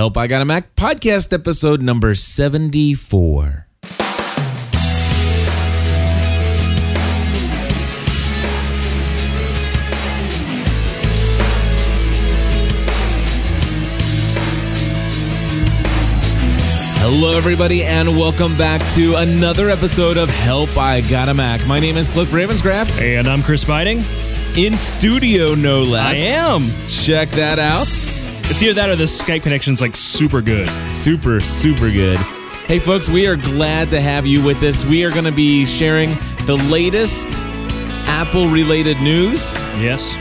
Help I Got a Mac podcast episode number 74. Hello, everybody, and welcome back to another episode of Help I Got a Mac. My name is Cliff Ravenscraft. And I'm Chris Beiting. In studio, no less. I am. Check that out. It's either that or the Skype connection's like super good. Super, super good. Hey, folks, we are glad to have you with us. We are going to be sharing the latest Apple related news. Yes.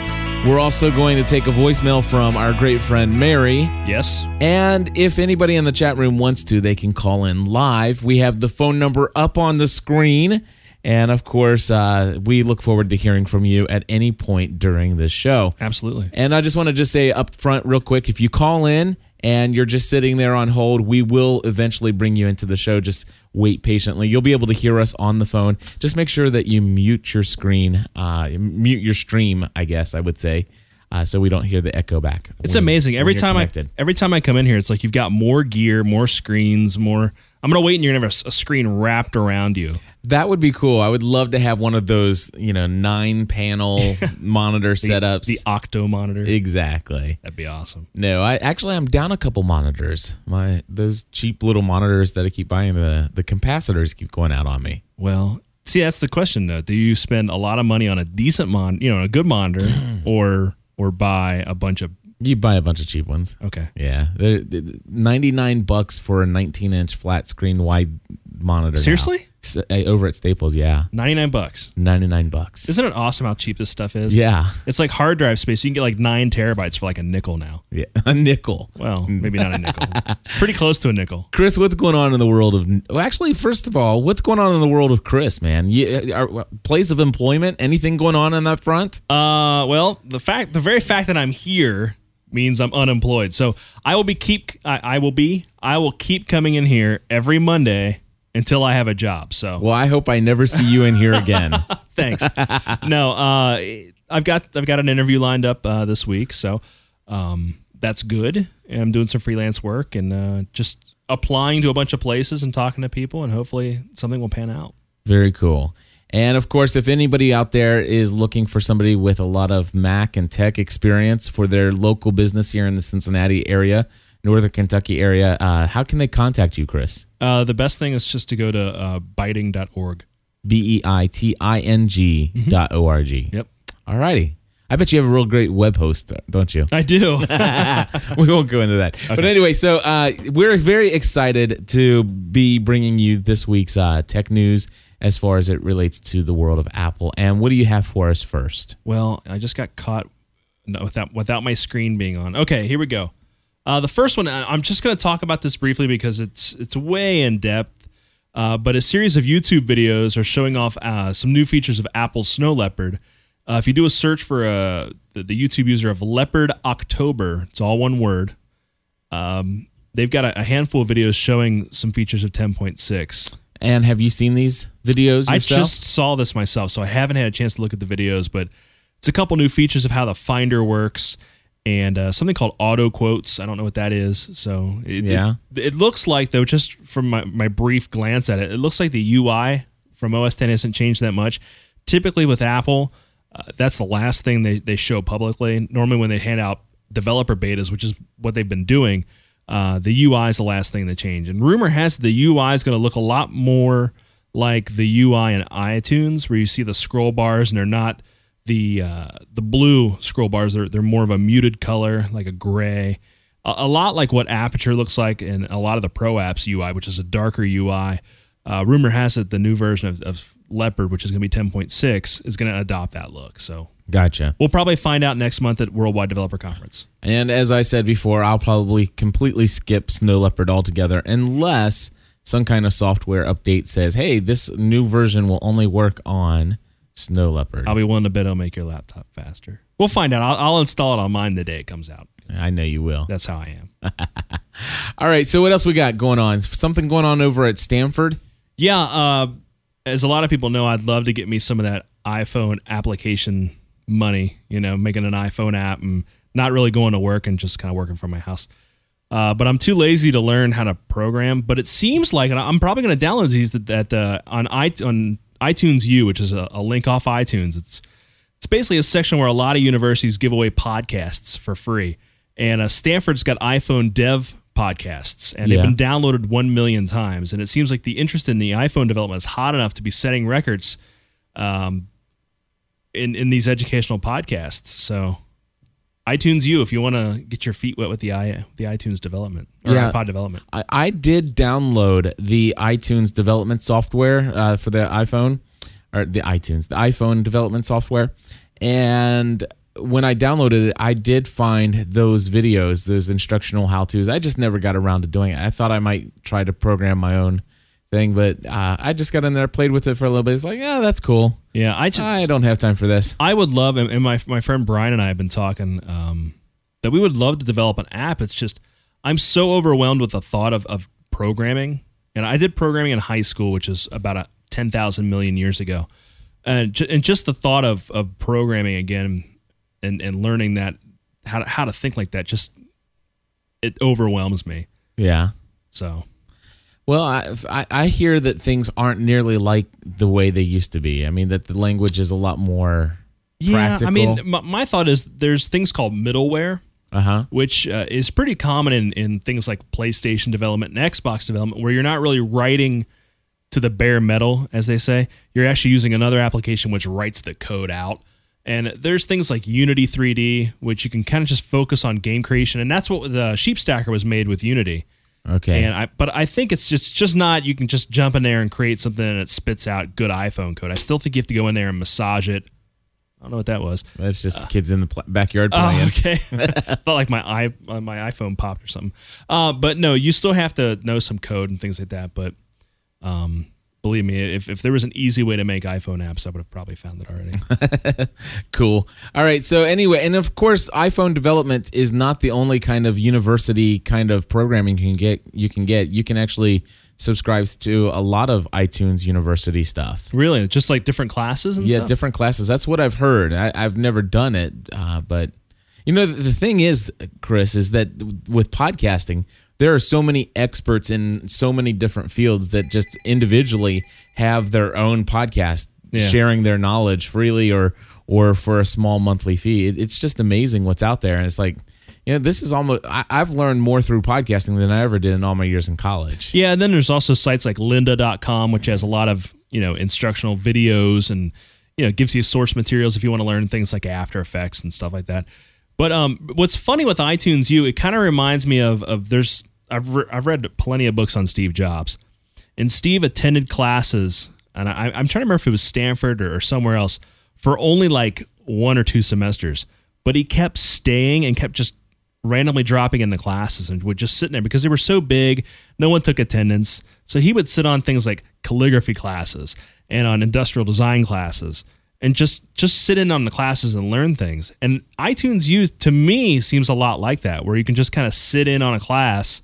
We're also going to take a voicemail from our great friend Mary. Yes. And if anybody in the chat room wants to, they can call in live. We have the phone number up on the screen. And of course, uh, we look forward to hearing from you at any point during this show. Absolutely. And I just want to just say up front, real quick, if you call in and you're just sitting there on hold, we will eventually bring you into the show. Just wait patiently. You'll be able to hear us on the phone. Just make sure that you mute your screen, uh, mute your stream, I guess I would say. Uh, so we don't hear the echo back. It's when- amazing. Every time connected. I every time I come in here, it's like you've got more gear, more screens, more. I'm gonna wait and you're gonna have a a, screen wrapped around you. That would be cool. I would love to have one of those, you know, nine panel monitor setups. The Octo monitor. exactly. That'd be awesome. No, I actually I'm down a couple monitors. My those cheap little monitors that I keep buying the the capacitors keep going out on me. Well, see, that's the question though. Do you spend a lot of money on a decent mon, you know, a good monitor, or or buy a bunch of? You buy a bunch of cheap ones. Okay. Yeah, they're, they're 99 bucks for a 19 inch flat screen wide monitor. now. Seriously? S- uh, over at Staples, yeah, 99 bucks. 99 bucks. Isn't it awesome how cheap this stuff is? Yeah, It's like hard drive space. You can get like nine terabytes for like a nickel now. yeah, a nickel. Well, maybe not a nickel. Pretty close to a nickel. Chris, what's going on in the world of? Well, actually, first of all, what's going on in the world of Chris, man? You, are, place of employment? Anything going on on that front? Uh, well, the fact, the very fact that I'm here means I'm unemployed. So I will be keep, I, I will be, I will keep coming in here every Monday until I have a job. So Well, I hope I never see you in here again. thanks. no, uh, I've got, I've got an interview lined up uh, this week. So um, that's good. And I'm doing some freelance work and uh, just applying to a bunch of places and talking to people, and hopefully something will pan out. Very cool. And of course, if anybody out there is looking for somebody with a lot of Mac and tech experience for their local business here in the Cincinnati area, Northern Kentucky area, uh, how can they contact you, Chris? Uh, the best thing is just to go to uh, beiting.org. B E I T I N G dot O R G. Yep. All righty. I bet you have a real great web host, don't you? I do. we won't go into that. But anyway, so uh, we're very excited to be bringing you this week's uh, tech news as far as it relates to the world of Apple. And what do you have for us first? Well, I just got caught without without my screen being on. Okay, here we go. Uh, the first one, I'm just going to talk about this briefly because it's it's way in depth. Uh, but a series of YouTube videos are showing off uh, some new features of Apple's Snow Leopard. Uh, if you do a search for uh, the, the YouTube user of Leopard October, it's all one word. Um, they've got a, a handful of videos showing some features of 10.6. And have you seen these videos yourself? I just saw this myself, so I haven't had a chance to look at the videos, but it's a couple new features of how the Finder works and uh, something called auto quotes. I don't know what that is. So it, Yeah. it, it looks like though, just from my, my brief glance at it, it looks like the UI from OS 10 hasn't changed that much. Typically with Apple, uh, that's the last thing they, they show publicly. Normally when they hand out developer betas, which is what they've been doing, uh, the UI is the last thing they change. And rumor has the UI is going to look a lot more like the UI in iTunes, where you see the scroll bars and they're not the uh, the blue scroll bars. They're they're more of a muted color, like a gray. A, a lot like what Aperture looks like in a lot of the Pro Apps UI, which is a darker UI. Uh, rumor has it the new version of, of Leopard, which is going to be 10.6, is going to adopt that look. So Gotcha. we'll probably find out next month at Worldwide Developer Conference. And as I said before, I'll probably completely skip Snow Leopard altogether unless some kind of software update says, hey, this new version will only work on Snow Leopard. I'll be willing to bet it'll make your laptop faster. We'll find out. I'll, I'll install it on mine the day it comes out. I know you will. That's how I am. All right. So what else we got going on? Something going on over at Stanford? Yeah, uh, as a lot of people know, I'd love to get me some of that iPhone application money. You know, making an iPhone app and not really going to work and just kind of working from my house. Uh, but I'm too lazy to learn how to program. But it seems like, and I'm probably going to download these that, that uh, on, I, on iTunes U, which is a, a link off iTunes. It's it's basically a section where a lot of universities give away podcasts for free. And uh, Stanford's got iPhone Dev podcasts, and Yeah. they've been downloaded one million times. And it seems like the interest in the iPhone development is hot enough to be setting records um, in in these educational podcasts. So, iTunes U, if you want to get your feet wet with the i the iTunes development or Yeah. iPod development. I, I did download the iTunes development software uh, for the iPhone, or the iTunes, the iPhone development software. And when I downloaded it, I did find those videos, those instructional how tos. I just never got around to doing it. I thought I might try to program my own thing, but uh, I just got in there, played with it for a little bit. It's like, yeah, that's cool. Yeah, I just I don't have time for this. I would love, and my my friend Brian and I have been talking um, that we would love to develop an app. It's just I'm so overwhelmed with the thought of of programming, and I did programming in high school, which is about a ten thousand million years ago, and ju- and just the thought of of programming again, and and learning that how to, how to think like that just it overwhelms me. Yeah. So Well, I, I I hear that things aren't nearly like the way they used to be. I mean, that the language is a lot more practical. I mean, my, my thought is there's things called middleware. uh huh. which uh, is pretty common in, in things like PlayStation development and Xbox development, where you're not really writing to the bare metal, as they say. You're actually using another application which writes the code out. And there's things like Unity 3D, which you can kind of just focus on game creation, and that's what the Sheep Stacker was made with Unity. Okay. And I, but I think it's just just not you can just jump in there and create something and it spits out good iPhone code. I still think you have to go in there and massage it. I don't know what that was. That's just the kids in the pl- backyard Oh, playing. okay. I felt like my i uh, my iPhone popped or something. Uh, but no, you still have to know some code and things like that. But um, believe me, if, if there was an easy way to make iPhone apps, I would have probably found it already. Cool. All right. So anyway, and of course, iPhone development is not the only kind of university kind of programming you can get. You can get. You can actually subscribe to a lot of iTunes University stuff. really, just like different classes and stuff? yeah, stuff. different classes. That's what I've heard. I, I've never done it, uh, but you know, the, the thing is, Chris, is that with podcasting, there are so many experts in so many different fields that just individually have their own podcast, Yeah. sharing their knowledge freely or or for a small monthly fee. It, it's just amazing what's out there, and it's like. You know, this is almost. I, I've learned more through podcasting than I ever did in all my years in college. Yeah, and then there's also sites like lynda.com, which has a lot of, you know, instructional videos and, you know, gives you source materials if you want to learn things like After Effects and stuff like that. But um, what's funny with iTunes U, it kind of reminds me of, of there's, I've, re- I've read plenty of books on Steve Jobs. And Steve attended classes, and I, I'm trying to remember if it was Stanford or, or somewhere else, for only like one or two semesters. But he kept staying and kept just randomly dropping into classes and would just sit there because they were so big, no one took attendance. So he would sit on things like calligraphy classes and on industrial design classes and just just sit in on the classes and learn things. And iTunes U to me seems a lot like that, where you can just kind of sit in on a class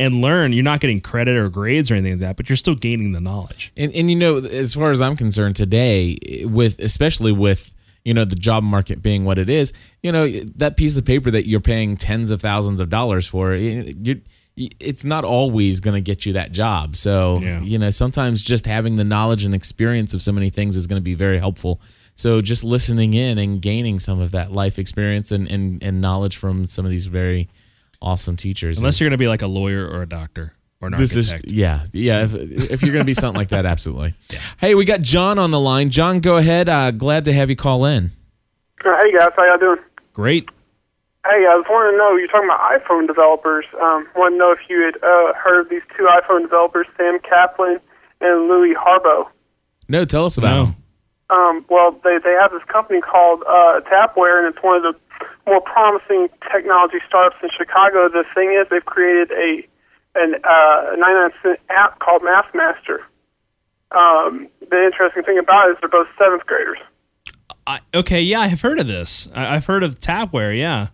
and learn. You're not getting credit or grades or anything like that, but you're still gaining the knowledge. And and you know, as far as I'm concerned today, with especially with you know the job market being what it is, you know that piece of paper that you're paying tens of thousands of dollars for, you it's not always going to get you that job. So Yeah. you know sometimes just having the knowledge and experience of so many things is going to be very helpful. So just listening in and gaining some of that life experience and and, and knowledge from some of these very awesome teachers. Unless is- you're going to be like a lawyer or a doctor or an this is architect. yeah yeah if, if you're gonna be something like that absolutely hey we got john on the line john go ahead uh, glad to have you call in Uh, Hey guys, how y'all doing? Great. Hey, I was wanting to know, you're talking about iPhone developers. Um, want to know if you had uh, heard of these two iPhone developers, Sam Kaplan and Louis Harbo. no tell us about No. him. Um, well, they they have this company called uh, Tapware, and it's one of the more promising technology startups in Chicago. The thing is, they've created a an uh, 99 cent app called MathMaster. Um, the interesting thing about it is they're both seventh graders. I, okay, yeah, I have heard of this. I, I've heard of Tapware. Yeah.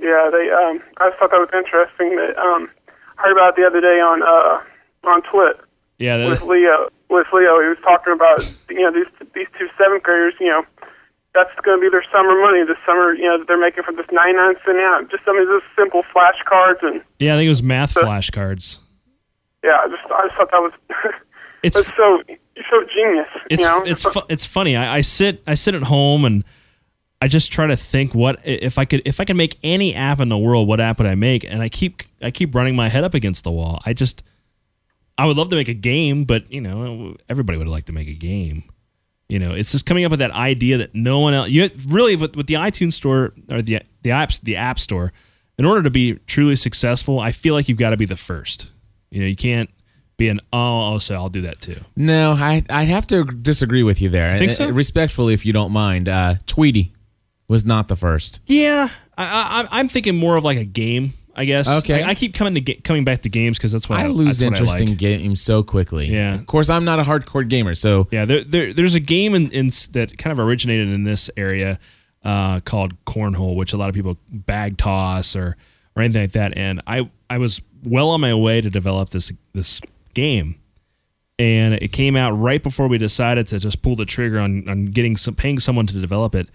Yeah, they. Um, I thought that was interesting. That um, heard about it the other day on uh, on Twit Yeah. with Leo. With Leo, he was talking about you know these these two seventh graders. You know, that's going to be their summer money. This summer, you know, that they're making from this 99 cent app. Just I mean, just simple flashcards and Yeah, I think it was math flashcards. yeah. I just I just thought that was It's that's so so genius. it's you know, it's fu- it's funny. I, I sit I sit at home and I just try to think what if I could if I could make any app in the world, what app would I make? And I keep I keep running my head up against the wall. I just I would love to make a game, but you know everybody would like to make a game. You know, it's just coming up with that idea that no one else. You really with, with the iTunes store or the the apps the App Store. In order to be truly successful, I feel like you've got to be the first. You know, you can't be an oh, oh so I'll do that too. No, I I have to disagree with you there. Think so? Uh, Respectfully, if you don't mind, uh, Tweetie was not the first. Yeah, I, I, I'm thinking more of like a game. I guess. Okay. I, I keep coming to ga- coming back to games because that's what I, I lose that's what I interest in like. games so quickly. Yeah. Of course, I'm not a hardcore gamer, so Yeah, there, there, there's a game in, in s- that kind of originated in this area uh, called cornhole, which a lot of people bag toss or or anything like that. And I I was well on my way to develop this this game, and it came out right before we decided to just pull the trigger on on getting some paying someone to develop it.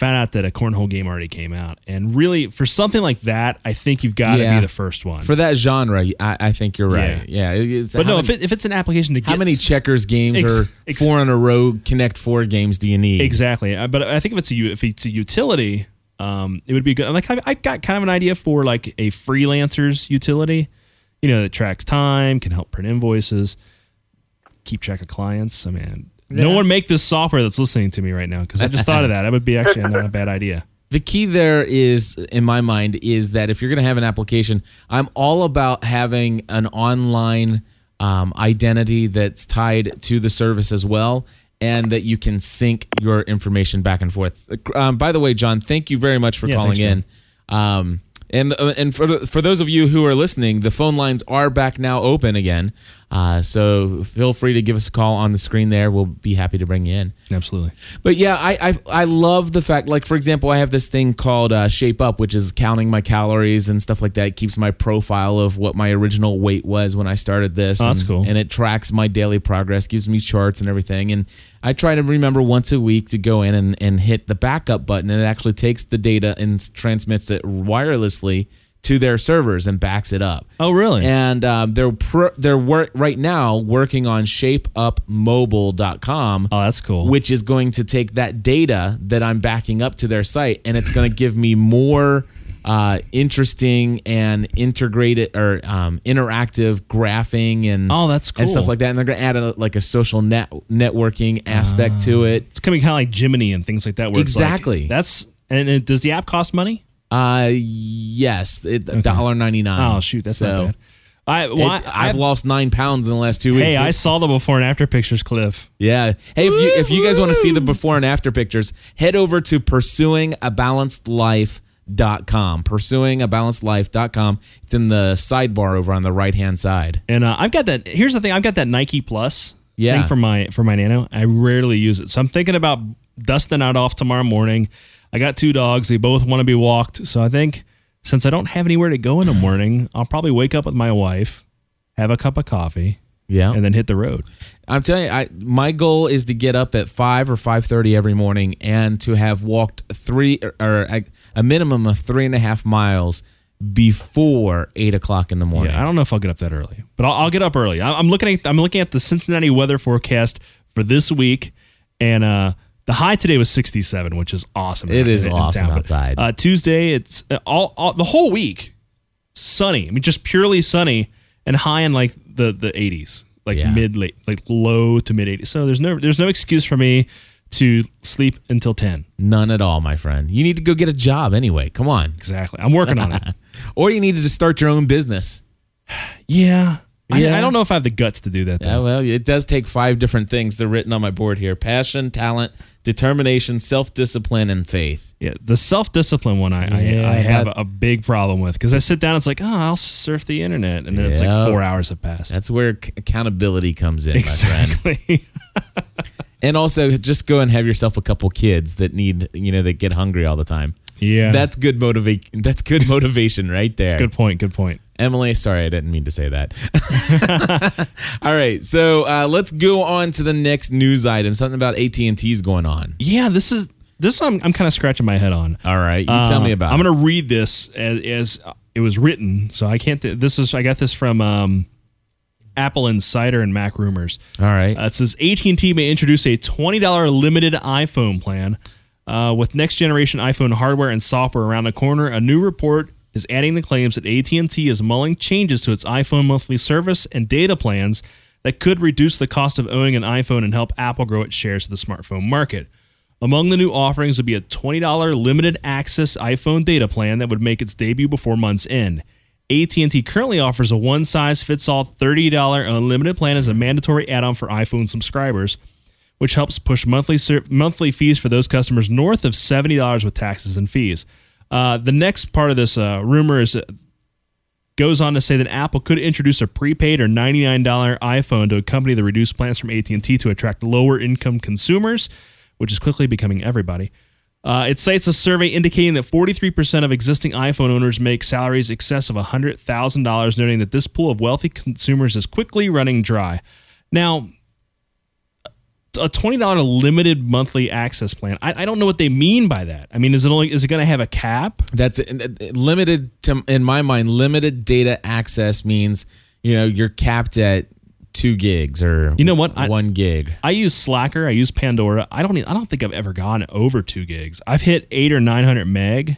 Found out that a cornhole game already came out, and really for something like that, I think you've got to Yeah. be the first one. for that genre, I, I think you're right. Yeah. it's- but no, many, if, it, if it's an application to get how many checkers games Ex- or ex- four in a row Connect Four games do you need? Exactly, Uh, but I think if it's a if it's a utility, um, it would be good. Like I, I got kind of an idea for like a freelancer's utility, you know, that tracks time, can help print invoices, keep track of clients. I mean, no one make this software that's listening to me right now because I just thought of that. That would be actually not a bad idea. The key there is, in my mind, is that if you're going to have an application, I'm all about having an online um, identity that's tied to the service as well, and that you can sync your information back and forth. Um, by the way, John, thank you very much for Yeah, calling thanks, in. Um, and uh, and for for those of you who are listening, the phone lines are back now open again. Uh, so feel free to give us a call on the screen there. We'll be happy to bring you in. Absolutely. But yeah, I, I I love the fact, like for example, I have this thing called uh, Shape Up, which is counting my calories and stuff like that. It keeps my profile of what my original weight was when I started this. Oh, that's and, cool. And it tracks my daily progress, gives me charts and everything. And I try to remember once a week to go in and, and hit the backup button, and it actually takes the data and transmits it wirelessly to their servers and backs it up. Oh, really? And um, they're pr- they're work right now working on shapeupmobile.com oh, that's cool. which is going to take that data that I'm backing up to their site and it's going to give me more uh, interesting and integrated or um, interactive graphing and Oh, that's and stuff like that. And they're going to add a, like a social net networking aspect to it. it's coming kind of like Gyminee and things like that. Where it's like- Exactly. that's and it, does the app cost money? Uh, yes, it dollar ninety nine. Oh shoot, that's not bad. I well, I- I've lost nine pounds in the last two weeks. Hey, I saw the before and after pictures, Cliff. Yeah. Hey, if you if you guys want to see the before and after pictures, head over to pursuingabalancedlife.com. Pursuingabalancedlife.com. It's in the sidebar over on the right hand side. And uh, I've got that. Here's the thing: I've got that Nike Plus Yeah. thing for my for my Nano. I rarely use it, so I'm thinking about dusting it off tomorrow morning. I got two dogs; they both want to be walked. So I think since I don't have anywhere to go in the morning, I'll probably wake up with my wife, have a cup of coffee, Yeah. and then hit the road. I'm telling you, I, my goal is to get up at five or five thirty every morning and to have walked three or, or a, a minimum of three and a half miles before eight o'clock in the morning. Yeah, I don't know if I'll get up that early, but I'll, I'll get up early. I- I'm looking at I'm looking at the Cincinnati weather forecast for this week, and uh, the high today was 67, which is awesome. It is in- awesome outside. Uh, Tuesday, it's uh, all, all the whole week sunny. I mean, just purely sunny and high in like the the 80s, like Yeah. mid late, like low to mid 80s. So there's no there's no excuse for me to sleep until 10. None at all, my friend. You need to go get a job anyway. Come on. Exactly. I'm working on it. Or you need to just start your own business. Yeah. I, Yeah. I don't know if I have the guts to do that. Though. Yeah, well, it does take five different things. They're written on my board here passion, talent, determination, self discipline, and faith. Yeah, the self discipline one I, Yeah, I, I have that- a big problem with because I sit down, it's like, oh, I'll surf the internet, and then it's like four hours have passed. That's where c- accountability comes in, my friend. exactly. And also, just go and have yourself a couple kids that need, you know, that get hungry all the time. Yeah, That's good motivate. That's good motivation right there. good point. Good point. Emily, sorry, I didn't mean to say that. all right, so uh, let's go on to the next news item. Something about AT and T's going on. Yeah, this is this I'm, I'm kind of scratching my head on. All right, you tell Uh, me about. I'm going to read this as, as it was written, so I can't. this is I got this from um, Apple Insider and Mac Rumors. All right. Uh, it says AT&T may introduce a $20 limited iPhone plan. Uh, with next generation iPhone hardware and software around the corner, a new report is adding the claims that AT&T is mulling changes to its iPhone monthly service and data plans that could reduce the cost of owning an iPhone and help Apple grow its shares of the smartphone market. Among the new offerings would be a $20 limited access iPhone data plan that would make its debut before month's end. AT&T currently offers a one-size-fits-all $30 unlimited plan as a mandatory add-on for iPhone subscribers, which helps push monthly ser- monthly fees for those customers north of $70 with taxes and fees. Uh, the next part of this uh, rumor is uh, goes on to say that Apple could introduce a prepaid or $99 iPhone to accompany the reduced plans from AT&T to attract lower income consumers, which is quickly becoming everybody. Uh, it cites a survey indicating that 43% of existing iPhone owners make salaries excess of $100,000, noting that this pool of wealthy consumers is quickly running dry. Now, a $20 limited monthly access plan. I, I don't know what they mean by that. I mean, is it only is it going to have a cap? That's limited to in my mind. Limited data access means you know you're capped at two gigs or You know what? I- one gig. I use Slacker. I use Pandora. I don't. e- I don't think I've ever gone over two gigs. I've hit eight or nine hundred meg,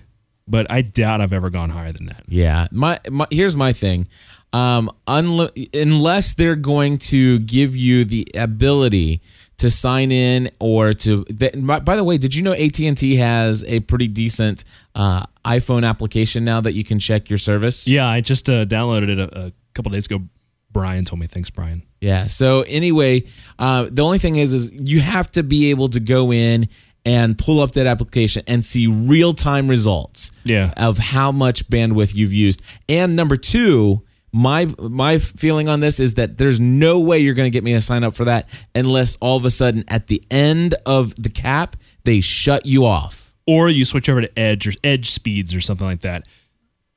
but I doubt I've ever gone higher than that. Yeah. My, my here's my thing. Um, unless they're going to give you the ability to sign in or to. By the way, did you know AT and T has a pretty decent uh, iPhone application now that you can check your service? Yeah, I just uh, downloaded it a, a couple days ago. Brian told me. Thanks, Brian. Yeah. So anyway, uh, the only thing is, is you have to be able to go in and pull up that application and see real time results. Yeah. Of how much bandwidth you've used. And number two, my my feeling on this is that there's no way you're going to get me to sign up for that unless all of a sudden at the end of the cap they shut you off. Or you switch over to Edge or Edge speeds or something like that.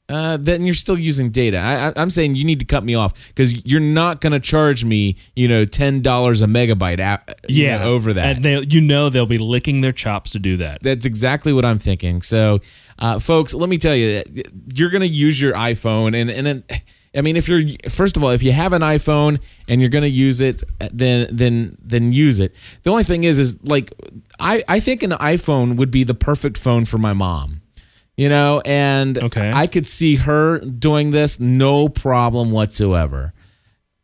uh, then you're still using data. I, I'm saying you need to cut me off because you're not going to charge me, you know, ten dollars a megabyte a- you know, over that. and they you know they'll be licking their chops to do that. That's exactly what I'm thinking. So, uh, folks, let me tell you, you're going to use your iPhone, and and then, I mean, if you're first of all, if you have an iPhone and you're going to use it, then then then use it. The only thing is, is like I I think an iPhone would be the perfect phone for my mom. You know, and Okay. I could see her doing this no problem whatsoever.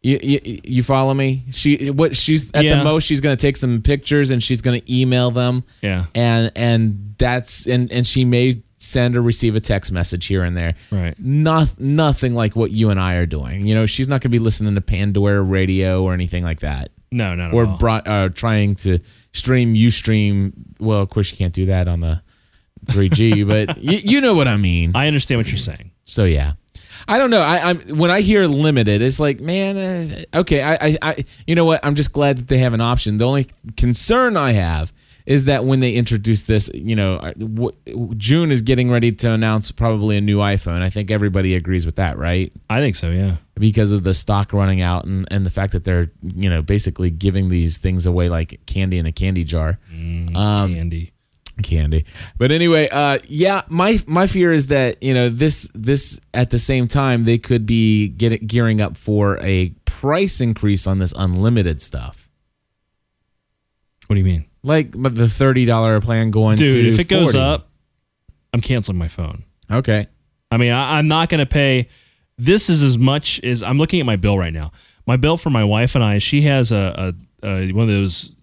You, you, you follow me? She what she's at Yeah. the most she's going to take some pictures and she's going to email them Yeah. and and that's and and she may send or receive a text message here and there Right. not nothing like what you and i are doing you know she's not going to be listening to pandora radio or anything like that No, no, or at all. bro- uh, trying to stream ustream well of course you can't do that on the 3g but you, you know what i mean I understand what you're saying. so yeah, I don't know. I, I'm when I hear limited, it's like, man, uh, okay. I, I, I, you know what? I'm just glad that they have an option. The only concern I have is that when they introduce this, you know, w- June is getting ready to announce probably a new iPhone. I think everybody agrees with that, right? I think so. Yeah. Because of the stock running out and, and the fact that they're, you know, basically giving these things away like candy in a candy jar Um, Candy. candy. But anyway, uh, yeah, my my fear is that you know this this at the same time they could be get gearing up for a price increase on this unlimited stuff, What do you mean, like but the thirty dollar plan going dude? to If it goes 40. up, I'm canceling my phone. okay, I mean, I, I'm not going to pay. This is as much as I'm looking at my bill right now. My bill for my wife and I. She has a, a, a one of those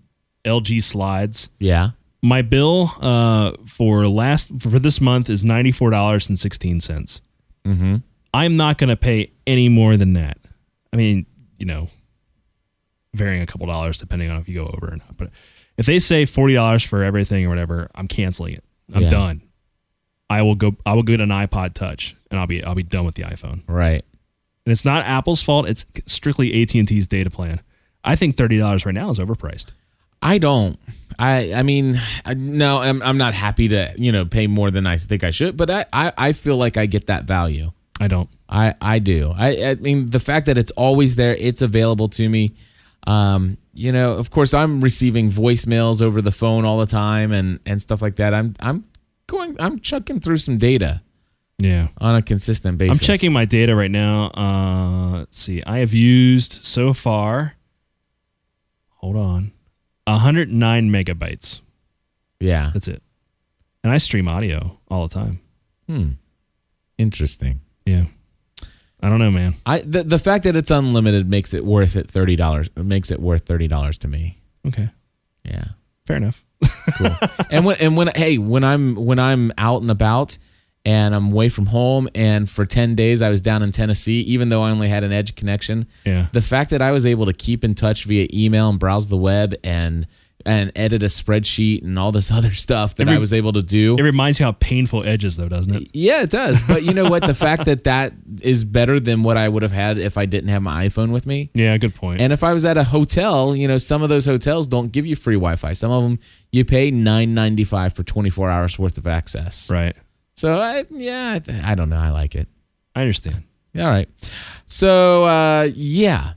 LG slides. yeah, My bill uh, for last for this month is ninety four dollars and sixteen cents. mm-hmm. I'm not going to pay any more than that. I mean, you know, varying a couple dollars depending on if you go over or not. But if they say forty dollars for everything or whatever, I'm canceling it. I'm Yeah. done. I will go. I will get an iPod Touch, and I'll be I'll be done with the iPhone. right. And it's not Apple's fault. It's strictly AT and T's data plan. I think thirty dollars right now is overpriced. I don't. I I mean, I, no, I'm I'm not happy to you know pay more than I think I should, but I I, I feel like I get that value. I don't. I I do. I I mean the fact that it's always there, it's available to me. Um, you know, of course, I'm receiving voicemails over the phone all the time and and stuff like that. I'm I'm going I'm chucking through some data Yeah. on a consistent basis. I'm checking my data right now. Uh, let's see. I have used so far. Hold on. 109 megabytes. Yeah. That's it. And I stream audio all the time. Hmm. Interesting. Yeah. I don't know, man. I the, the fact that it's unlimited makes it worth it thirty dollars. Makes it worth thirty dollars to me. Okay. Yeah. Fair enough. Cool. and when and when hey when I'm when I'm out and about and I'm away from home and for ten days I was down in Tennessee, even though I only had an edge connection, Yeah. the fact that I was able to keep in touch via email and browse the web and and edit a spreadsheet and all this other stuff that Every- I was able to do. It reminds you how painful Edge is, though, doesn't it? yeah, it does. But you know what? The fact that that is better than what I would have had if I didn't have my iPhone with me. Yeah, good point. And if I was at a hotel, you know, some of those hotels don't give you free Wi-Fi. Some of them you pay nine ninety five for twenty four hours worth of access. right. So I, yeah, I, I don't know. I like it. I understand. All right. So uh, yeah,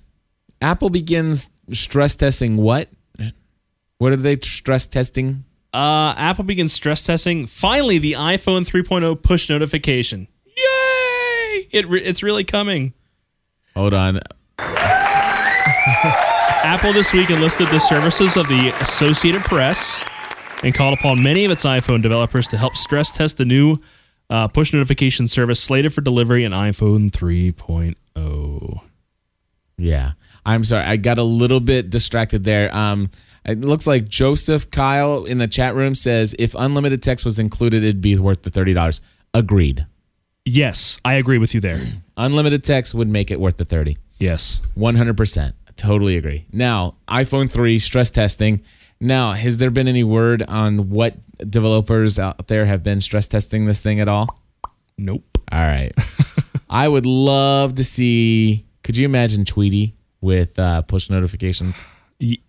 Apple begins stress testing what? What are they stress testing? Uh, Apple begins stress testing. Finally, the iPhone 3.0 push notification. Yay! It re- it's really coming. Hold on. Apple this week enlisted the services of the Associated Press and called upon many of its iPhone developers to help stress test the new uh, push notification service slated for delivery in iPhone 3.0. Yeah. I'm sorry. I got a little bit distracted there. Um, it looks like Joseph Kyle in the chat room says if unlimited text was included, it'd be worth the thirty dollars. Agreed. Yes, I agree with you there. Unlimited text would make it worth the thirty. Yes. One hundred percent. Totally agree. Now, iPhone three stress testing. Now, has there been any word on what developers out there have been stress testing this thing at all? Nope. All right. I would love to see. Could you imagine Tweetie with uh, push notifications? Ye-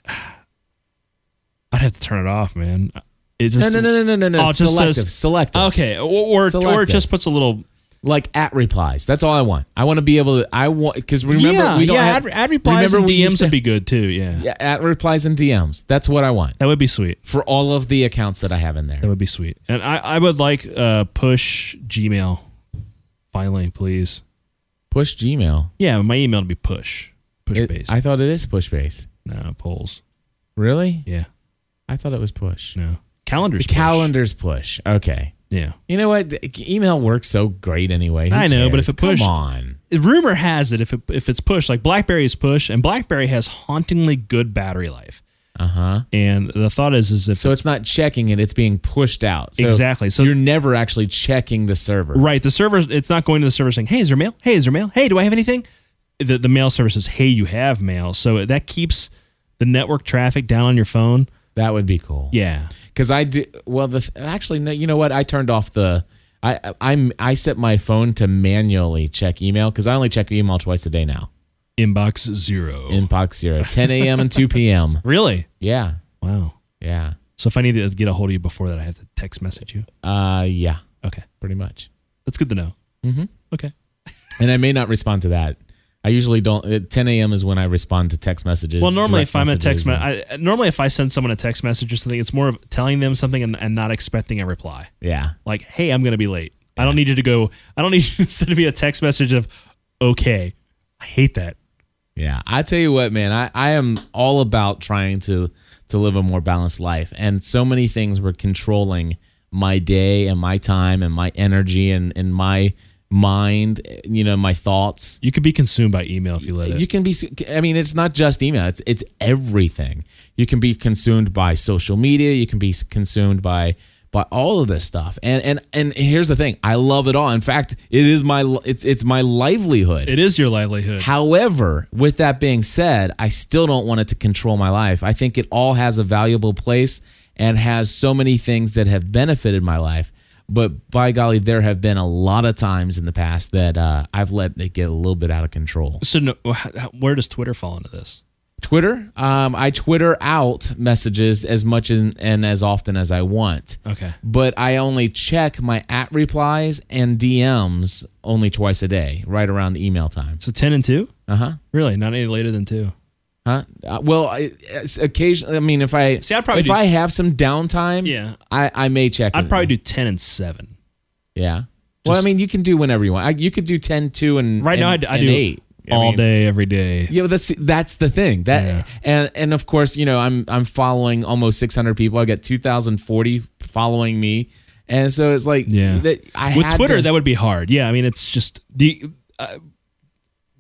I'd have to turn it off, man. It's No, just no, no, no, no, no, no. Oh, it just selective, says- selective. Okay, or or, or it just puts a little. Like at replies. That's all I want. I want to be able to. I want because remember yeah, we don't yeah. have ad, ad replies remember and DMs to- would be good too. Yeah. Yeah, at replies and DMs. That's what I want that would be sweet. for all of the accounts that I have in there. That would be sweet. And I, I would like uh push Gmail. Finally, please. Push Gmail. Yeah, my email to be push push It- based. I thought it is push based. no polls. Really? Yeah, I thought it was push. no calendars. The push. calendars push. Okay. Yeah. You know what? The email works so great anyway. Who I know, but if cares? it push- come on. Rumor has it if it, if it's push like BlackBerry is push and BlackBerry has hauntingly good battery life. Uh huh. And the thought is is if So it's not checking it; it's being pushed out. So Exactly. So- you're never actually checking the server. Right. The server, it's not going to the server saying, hey, is there mail? Hey, is there mail? Hey, do I have anything? The, the mail server says, hey, you have mail. So that keeps the network traffic down on your phone. That would be cool. Yeah. because I did well. The actually, no, you know what? I turned off the. I I'm I set my phone to manually check email because I only check email twice a day now. Inbox zero. Inbox zero, 10 a.m. and 2 p.m. really? Yeah, Wow. yeah, So if I need to get a hold of you before that, I have to text message you. uh, yeah, Okay. pretty much. That's good to know. Mm-hmm. Okay. And I may not respond to that. I usually don't. At 10 a.m. is when I respond to text messages. Well, normally if I'm a text, me- I, normally if I send someone a text message or something, it's more of telling them something and, and not expecting a reply. yeah, Like, hey, I'm going to be late. I don't need you to go. I don't need you to send me a text message of, okay. I hate that. Yeah, I tell you what, man, I, I am all about trying to to live a more balanced life, and so many things were controlling my day and my time and my energy and and my mind, you know, my thoughts. You could be consumed by email if you let it. You can be. I mean, it's not just email; it's it's everything. You can be consumed by social media. You can be consumed by by all of this stuff. And and and here's the thing: I love it all. In fact, it is my it's it's my livelihood. it is your livelihood. However, with that being said, I still don't want it to control my life. I think it all has a valuable place and has so many things that have benefited my life. But by golly, there have been a lot of times in the past that uh, I've let it get a little bit out of control. So, no, where does Twitter fall into this? Twitter, um, I Twitter out messages as much as, and as often as I want. Okay. But I only check my at replies and DMs only twice a day, right around email time. So 10 and 2? Uh huh. Really? Not any later than 2? Huh? Uh, well, I, occasionally. I mean, if I See, I'd probably if do- I have some downtime, Yeah. I, I may check. I'd probably do ten and seven. yeah. well, I mean, you can do whenever you want. I, you could do 10, 2, and Right now, I, and, I do eight all mean, day, every day. Yeah, but that's that's the thing. That Yeah. and and of course, you know, I'm I'm following almost 600 people. I got 2,040 following me, and so it's like Yeah. that I with had Twitter, to- that would be hard. Yeah, I mean, it's just the uh,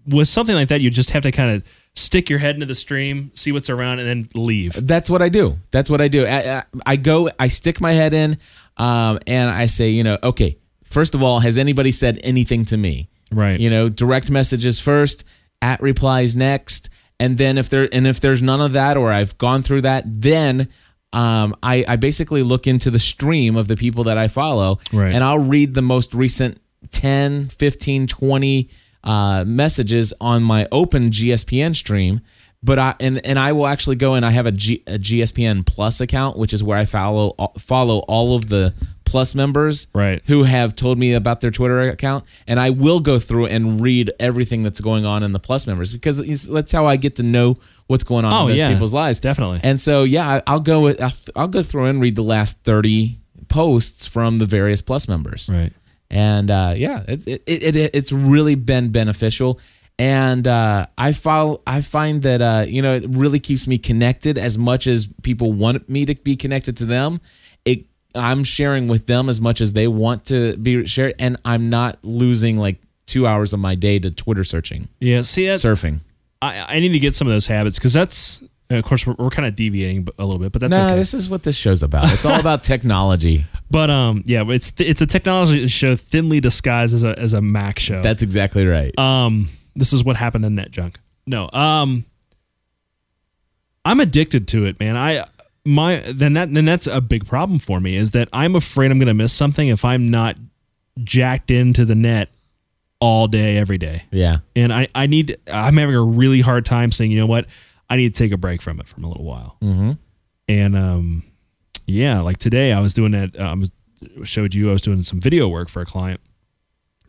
with something like that, you just have to kind of stick your head into the stream, see what's around, and then leave. That's what I do. That's what I do. I, I, I go, I stick my head in, um, and I say, you know, okay. First of all, has anybody said anything to me? Right. You know, direct messages first, at replies next, and then if there and if there's none of that, or I've gone through that, then um, I, I basically look into the stream of the people that I follow, Right. and I'll read the most recent 10, 15, 20 uh, messages on my open GSPN stream. But I and, and I will actually go and I have a, G, a GSPN Plus account, which is where I follow follow all of the Plus members, Right. Who have told me about their Twitter account, and I will go through and read everything that's going on in the Plus members because that's how I get to know what's going on Oh, in those yeah. people's lives, Definitely. And so yeah, I'll go with, I'll, I'll go through and read the last thirty posts from the various Plus members, Right. And uh, yeah, it, it, it, it it's really been beneficial. And uh, I follow, I find that uh, you know it really keeps me connected as much as people want me to be connected to them. It I'm sharing with them as much as they want to be shared, and I'm not losing like two hours of my day to Twitter searching, Yeah. See, that, surfing. I, I need to get some of those habits because that's, and of course, we're, we're kind of deviating a little bit, but that's no, okay. this is what this show's about. It's all about technology. but um, yeah, it's it's a technology show thinly disguised as a as a Mac show. That's exactly right. um, this is what happened in NetJunk. No, um, I'm addicted to it, man. I my then that then that's a big problem for me is that I'm afraid I'm gonna miss something if I'm not jacked into the net all day every day. yeah. And I I need I'm having a really hard time saying you know what I need to take a break from it from a little while. Mm-hmm. And um, yeah, like today I was doing that. uh, I was showed you I was doing some video work for a client.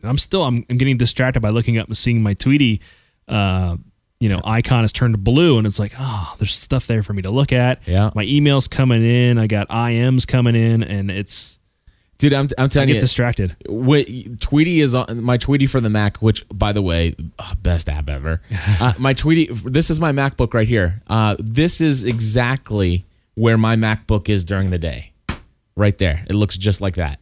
And I'm still I'm, I'm getting distracted by looking up and seeing my Tweetie, uh, you know, icon is turned blue, and it's like, oh, there's stuff there for me to look at. Yeah. my emails coming in. I got IMs coming in, and it's Dude, I'm, I'm I telling get you, distracted. What Tweetie is on my Tweetie for the Mac, which by the way, oh, best app ever. uh, my Tweetie, this is my MacBook right here. Uh, this is exactly where my MacBook is during the day, right there. It looks just like that.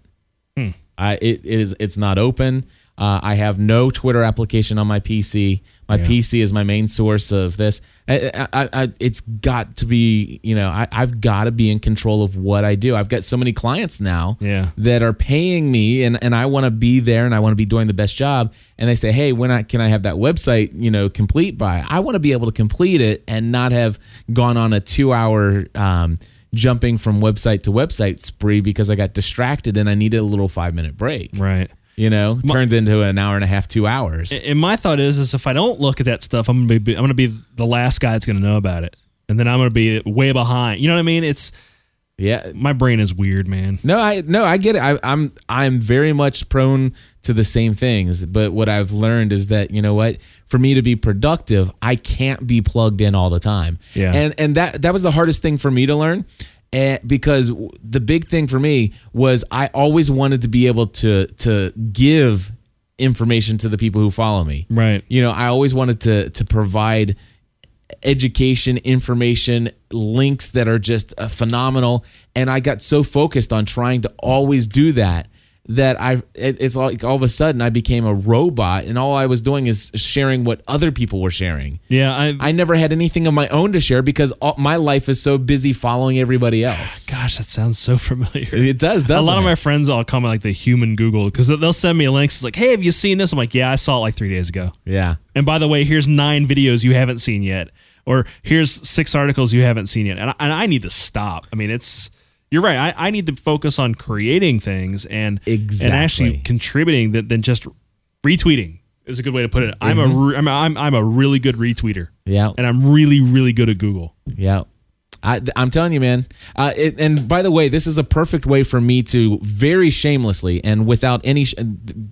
Hmm. I it, it is it's not open. Uh, I have no Twitter application on my PC. My Yeah. PC is my main source of this. I, I, I, it's got to be, you know, I, I've got to be in control of what I do. I've got so many clients now Yeah. that are paying me and, and I want to be there and I want to be doing the best job. And they say, Hey, when I, can I have that website, you know, complete by, I want to be able to complete it and not have gone on a two hour, um, jumping from website to website spree because I got distracted and I needed a little five minute break, Right. You know, turns into an hour and a half, two hours. And my thought is, is if I don't look at that stuff, I'm gonna be, I'm gonna be the last guy that's gonna know about it, and then I'm gonna be way behind. You know what I mean? It's yeah. my brain is weird, man. No, I no, I get it. I, I'm I'm very much prone to the same things. But what I've learned is that you know what, for me to be productive, I can't be plugged in all the time. Yeah. and and that that was the hardest thing for me to learn. And because the big thing for me was I always wanted to be able to to give information to the people who follow me. Right. You know, I always wanted to to provide education, information, links that are just uh, phenomenal. And I got so focused on trying to always do that that I it, it's like all of a sudden I became a robot, and all I was doing is sharing what other people were sharing. Yeah, I, I never had anything of my own to share because all, my life is so busy following everybody else. gosh, that sounds so familiar. It does, a doesn't lot of my friends all call me like the human Google because they'll send me links. It's like, hey, have you seen this? I'm like, yeah, I saw it like three days ago. yeah. And by the way, here's nine videos you haven't seen yet, or here's six articles you haven't seen yet. And I, and I need to stop. I mean, it's you're right. I, I need to focus on creating things and and actually contributing than, than just retweeting is a good way to put it. I'm Mm-hmm. a re- I'm, I'm I'm a really good retweeter, Yeah. and I'm really really good at Google. Yeah. I, I'm telling you, man. Uh, it, and by the way, this is a perfect way for me to very shamelessly and without any. Sh-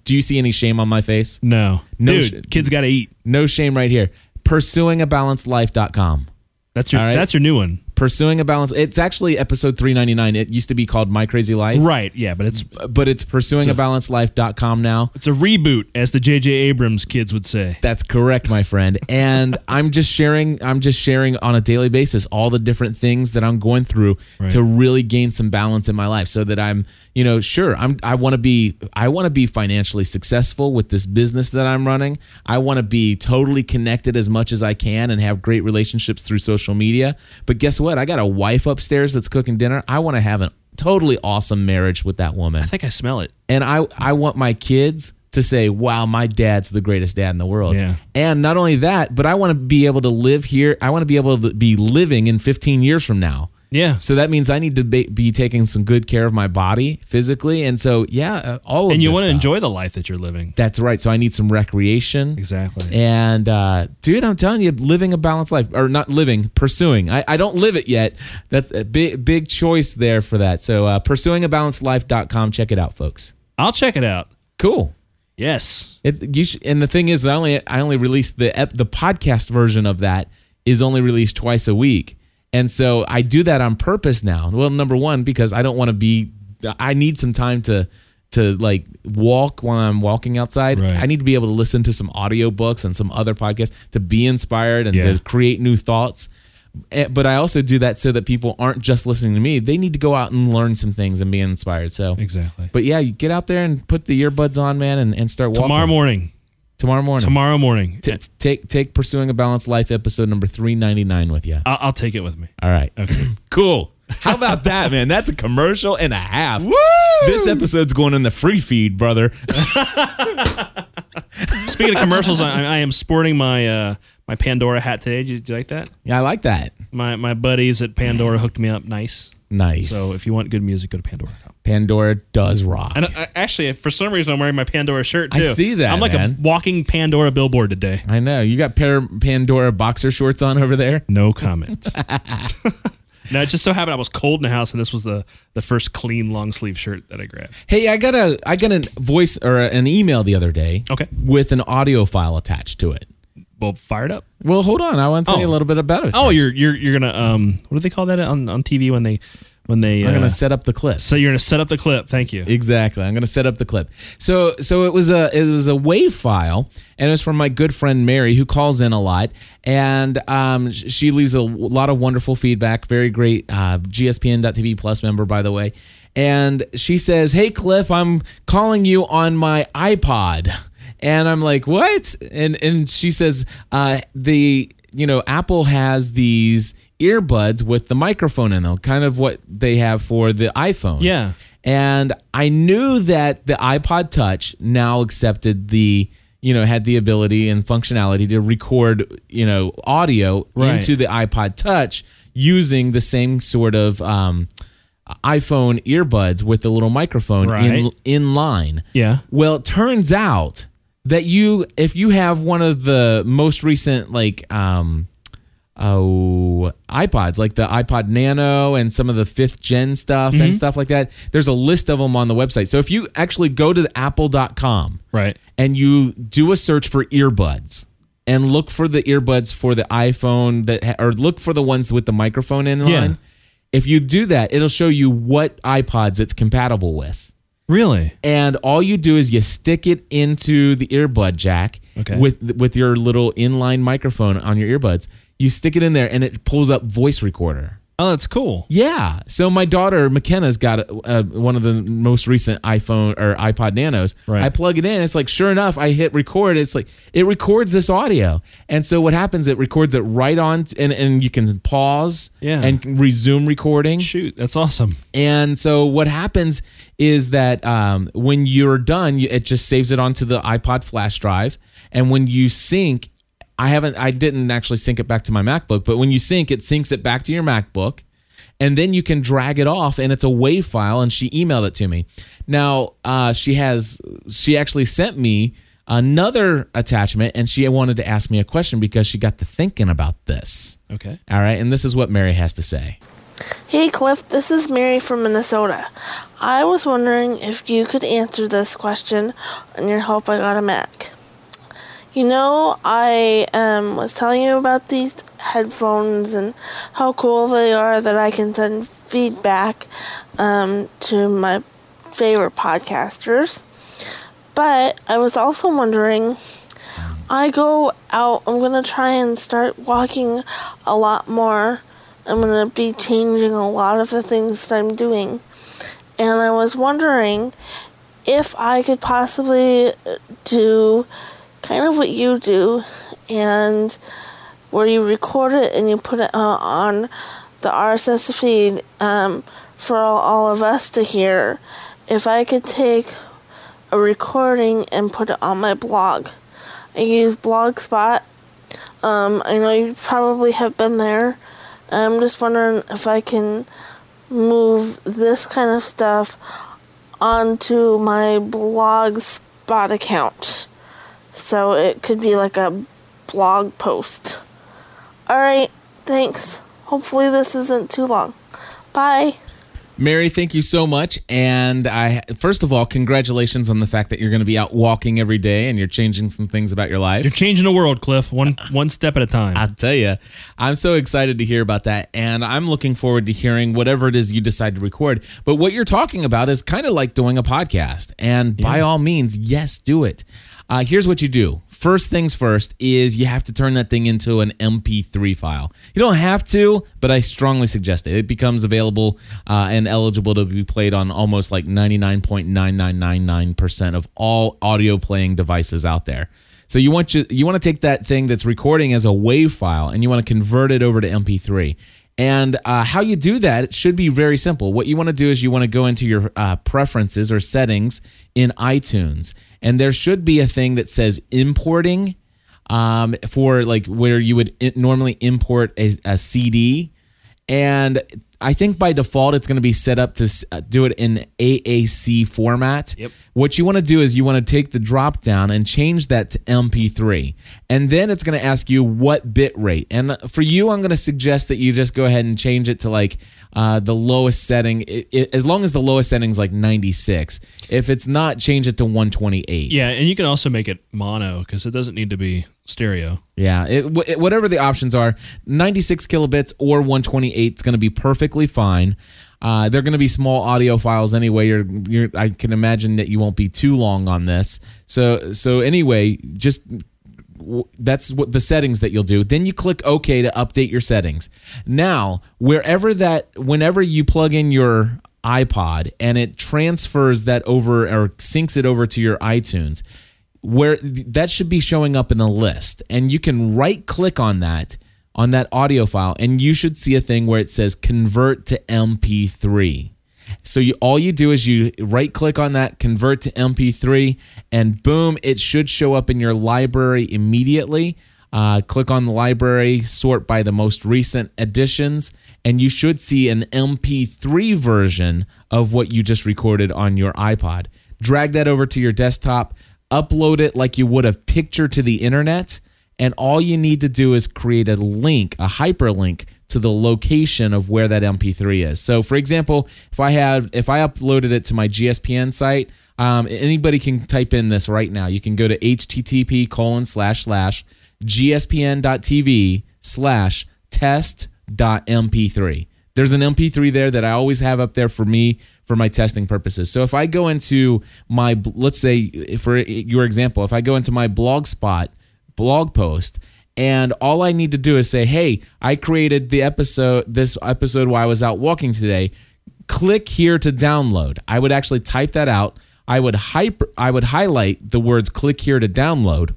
do you see any shame on my face? No, No dude, sh- kids got to eat. No shame right here. pursuingabalancedlife.com. That's your right. that's your new one. Pursuing a balance. It's actually episode 399. It used to be called My Crazy Life. Right. Yeah, but it's But it's pursuingabalancedlife.com now. it's a reboot, as the J.J. Abrams kids would say. That's correct, my friend. And I'm just sharing I'm just sharing on a daily basis all the different things that I'm going through Right. to really gain some balance in my life so that I'm, you know, sure, I'm I want to be I want to be financially successful with this business that I'm running. I want to be totally connected as much as I can and have great relationships through social media. But guess what? I got a wife upstairs that's cooking dinner. I want to have a totally awesome marriage with that woman I think I smell it. and I I want my kids to say, "Wow, my dad's the greatest dad in the world." Yeah. And not only that, but I want to be able to live here. I want to be able to be living in 15 years from now. Yeah. So that means I need to be, be taking some good care of my body physically, and so yeah, uh, all of and you want to enjoy the life that you're living. That's right. So I need some recreation. Exactly. And uh, dude, I'm telling you, living a balanced life, or not living, pursuing. I, I don't live it yet. That's a big big choice there for that. So uh, pursuingabalancedlife.com. Check it out, folks. I'll check it out. Cool. Yes. It, you should, and the thing is, I only I only released the ep, the podcast version of that is only released twice a week, and so I do that on purpose now. Well, number one, because I don't want to be. I need some time to to like walk while I'm walking outside. Right. I need to be able to listen to some audiobooks and some other podcasts to be inspired and Yeah. to create new thoughts. Eh, But I also do that so that people aren't just listening to me. They need to go out and learn some things and be inspired. So Exactly. But yeah, you get out there and put the earbuds on, man, and, and start walking. Tomorrow morning. Tomorrow morning. Tomorrow morning. T- take take pursuing a balanced life episode number 399 with you. I'll, I'll take it with me. All right. Okay. Cool. How about that, man? That's a commercial and a half. Woo! This episode's going in the free feed, brother. Speaking of commercials, I, I am sporting my uh, my Pandora hat today. Did you, did you like that? Yeah, I like that. My my buddies at Pandora hooked me up nice. Nice. So if you want good music, go to Pandora.com. Pandora does rock. And uh, actually, for some reason, I'm wearing my Pandora shirt too. I see that, I'm like man. a walking Pandora billboard today. I know. You got pair Pandora boxer shorts on over there? No comment. no, it just so happened I was cold in the house, and this was the the first clean long sleeve shirt that I grabbed. Hey, I got a I got a voice or an email the other day. Okay. With an audio file attached to it. Well, fired up. Well, hold on. I want to tell you Oh. a little bit about it. Oh, first. you're you're you're gonna um what do they call that on on TV when they when they I'm uh, going to set up the clip. so you're gonna set up the clip. Thank you. Exactly. I'm going to set up the clip. So so it was a it was a wave file, and it was from my good friend Mary, who calls in a lot, and um, she leaves a lot of wonderful feedback. Very great uh, GSPN.TV Plus member, by the way. And she says, "Hey Cliff, I'm calling you on my iPod." And I'm like, "What?" And and she says, uh, "The you know Apple has these." earbuds with the microphone in them kind of what they have for the iphone Yeah. and I knew that the iPod Touch now accepted the, you know, had the ability and functionality to record, you know, audio Right. into the iPod Touch using the same sort of um, iPhone earbuds with the little microphone in in line. Yeah. Well, it turns out that you, if you have one of the most recent, like, um, oh, iPods, like the iPod Nano and some of the fifth gen stuff Mm-hmm. and stuff like that, there's a list of them on the website. So if you actually go to the apple.com Right. and you do a search for earbuds and look for the earbuds for the iPhone that, ha- or look for the ones with the microphone in Yeah. line. If you do that, it'll show you what iPods it's compatible with Really? and all you do is you stick it into the earbud jack Okay. with with your little inline microphone on your earbuds. You stick it in there, and it pulls up voice recorder. Oh, that's cool. Yeah. So my daughter McKenna's got uh, one of the most recent iPhone or iPod Nanos. Right. I plug it in. It's like sure enough, I hit record. It's like it records this audio, and so what happens? It records it right on, and and you can pause. Yeah. And resume recording. Shoot, that's awesome. And so what happens is that um, when you're done, it just saves it onto the iPod flash drive. And when you sync, I haven't, I didn't actually sync it back to my MacBook, but when you sync, it syncs it back to your MacBook. And then you can drag it off, and it's a WAV file. And she emailed it to me. Now uh, she has, she actually sent me another attachment, and she wanted to ask me a question because she got to thinking about this. Okay. All right, and this is what Mary has to say. Hey Cliff, this is Mary from Minnesota. I was wondering if you could answer this question on your Help I Got a Mac. You know, I um, was telling you about these headphones and how cool they are that I can send feedback um, to my favorite podcasters. But I was also wondering, I go out, I'm going to try and start walking a lot more. I'm going to be changing a lot of the things that I'm doing. And I was wondering if I could possibly do kind of what you do and where you record it and you put it uh, on the RSS feed um, for all, all of us to hear. If I could take a recording and put it on my blog. I use Blogspot. Um, I know you probably have been there. I'm just wondering if I can move this kind of stuff onto my Blogspot account. So it could be like a blog post. Alright, thanks. Hopefully, this isn't too long. Bye. Mary, thank you so much. And I, first of all, congratulations on the fact that you're going to be out walking every day and you're changing some things about your life. You're changing the world, Cliff, one one step at a time. I'll tell you, I'm so excited to hear about that. And I'm looking forward to hearing whatever it is you decide to record. But what you're talking about is kind of like doing a podcast. And by all means, yes, do it. Uh, here's what you do. First things first is you have to turn that thing into an MP3 file. You don't have to, but I strongly suggest it. It becomes available uh, and eligible to be played on almost like 99.9999% of all audio playing devices out there. So you want you, you want to take that thing that's recording as a WAV file and you want to convert it over to MP3. And uh, how you do that should be very simple. What you want to do is you want to go into your uh, preferences or settings in iTunes, and there should be a thing that says importing um, for like where you would normally import a, a CD. And I think by default it's going to be set up to uh, do it in AAC format. Yep. What you want to do is you want to take the drop down and change that to MP3. And then it's going to ask you what bit rate. And for you, I'm going to suggest that you just go ahead and change it to like uh, the lowest setting, i i as long as the lowest setting is like 96. If it's not, change it to 128. yeah, and you can also make it mono because it doesn't need to be stereo. Yeah, it, it- whatever the options are, 96 kilobits or 128 is going to be perfectly fine. Uh, they're going to be small audio files anyway. You're, you're, I can imagine that you won't be too long on this. So, so anyway, just w- that's what the settings that you'll do. Then you click OK to update your settings. Now, wherever that, whenever you plug in your iPod and it transfers that over or syncs it over to your iTunes, where that should be showing up in the list. And you can right click on that on that audio file and you should see a thing where it says convert to mp3 so you all you do is you right click on that convert to mp3 and boom it should show up in your library immediately. Uh, click on the library sort by the most recent editions and you should see an mp3 version of what you just recorded on your ipod. Drag that over to your desktop upload it like you would a picture to the internet and all you need to do is create a link a hyperlink to the location of where that mp3 is. So for example if i have if i uploaded it to my gspn site um, anybody can type in this right now. You can go to http colon slash slash gspn.tv slash test.mp3 there's an mp3 there that i always have up there for me for my testing purposes. So if i go into my let's say for your example if i go into my blogspot blog post and all i need to do is say hey i created the episode this episode while i was out walking today. Click here to download. I would actually type that out. I would hyper i would highlight the words click here to download.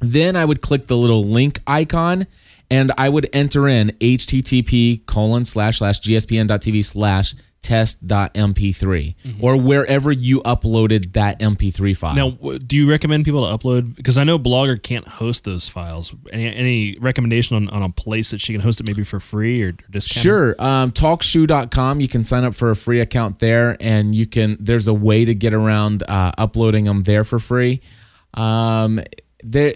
Then I would click the little link icon and I would enter in http colon slash slash gspn.tv slash test.mp3 or wherever you uploaded that mp3 file. Now, do you recommend people to upload? Because I know Blogger can't host those files. Any any recommendation on, on a place that she can host it maybe for free or discount? Sure. Um, talkshoe.com. You can sign up for a free account there, and you can. There's a way to get around uh, uploading them there for free. Um, there.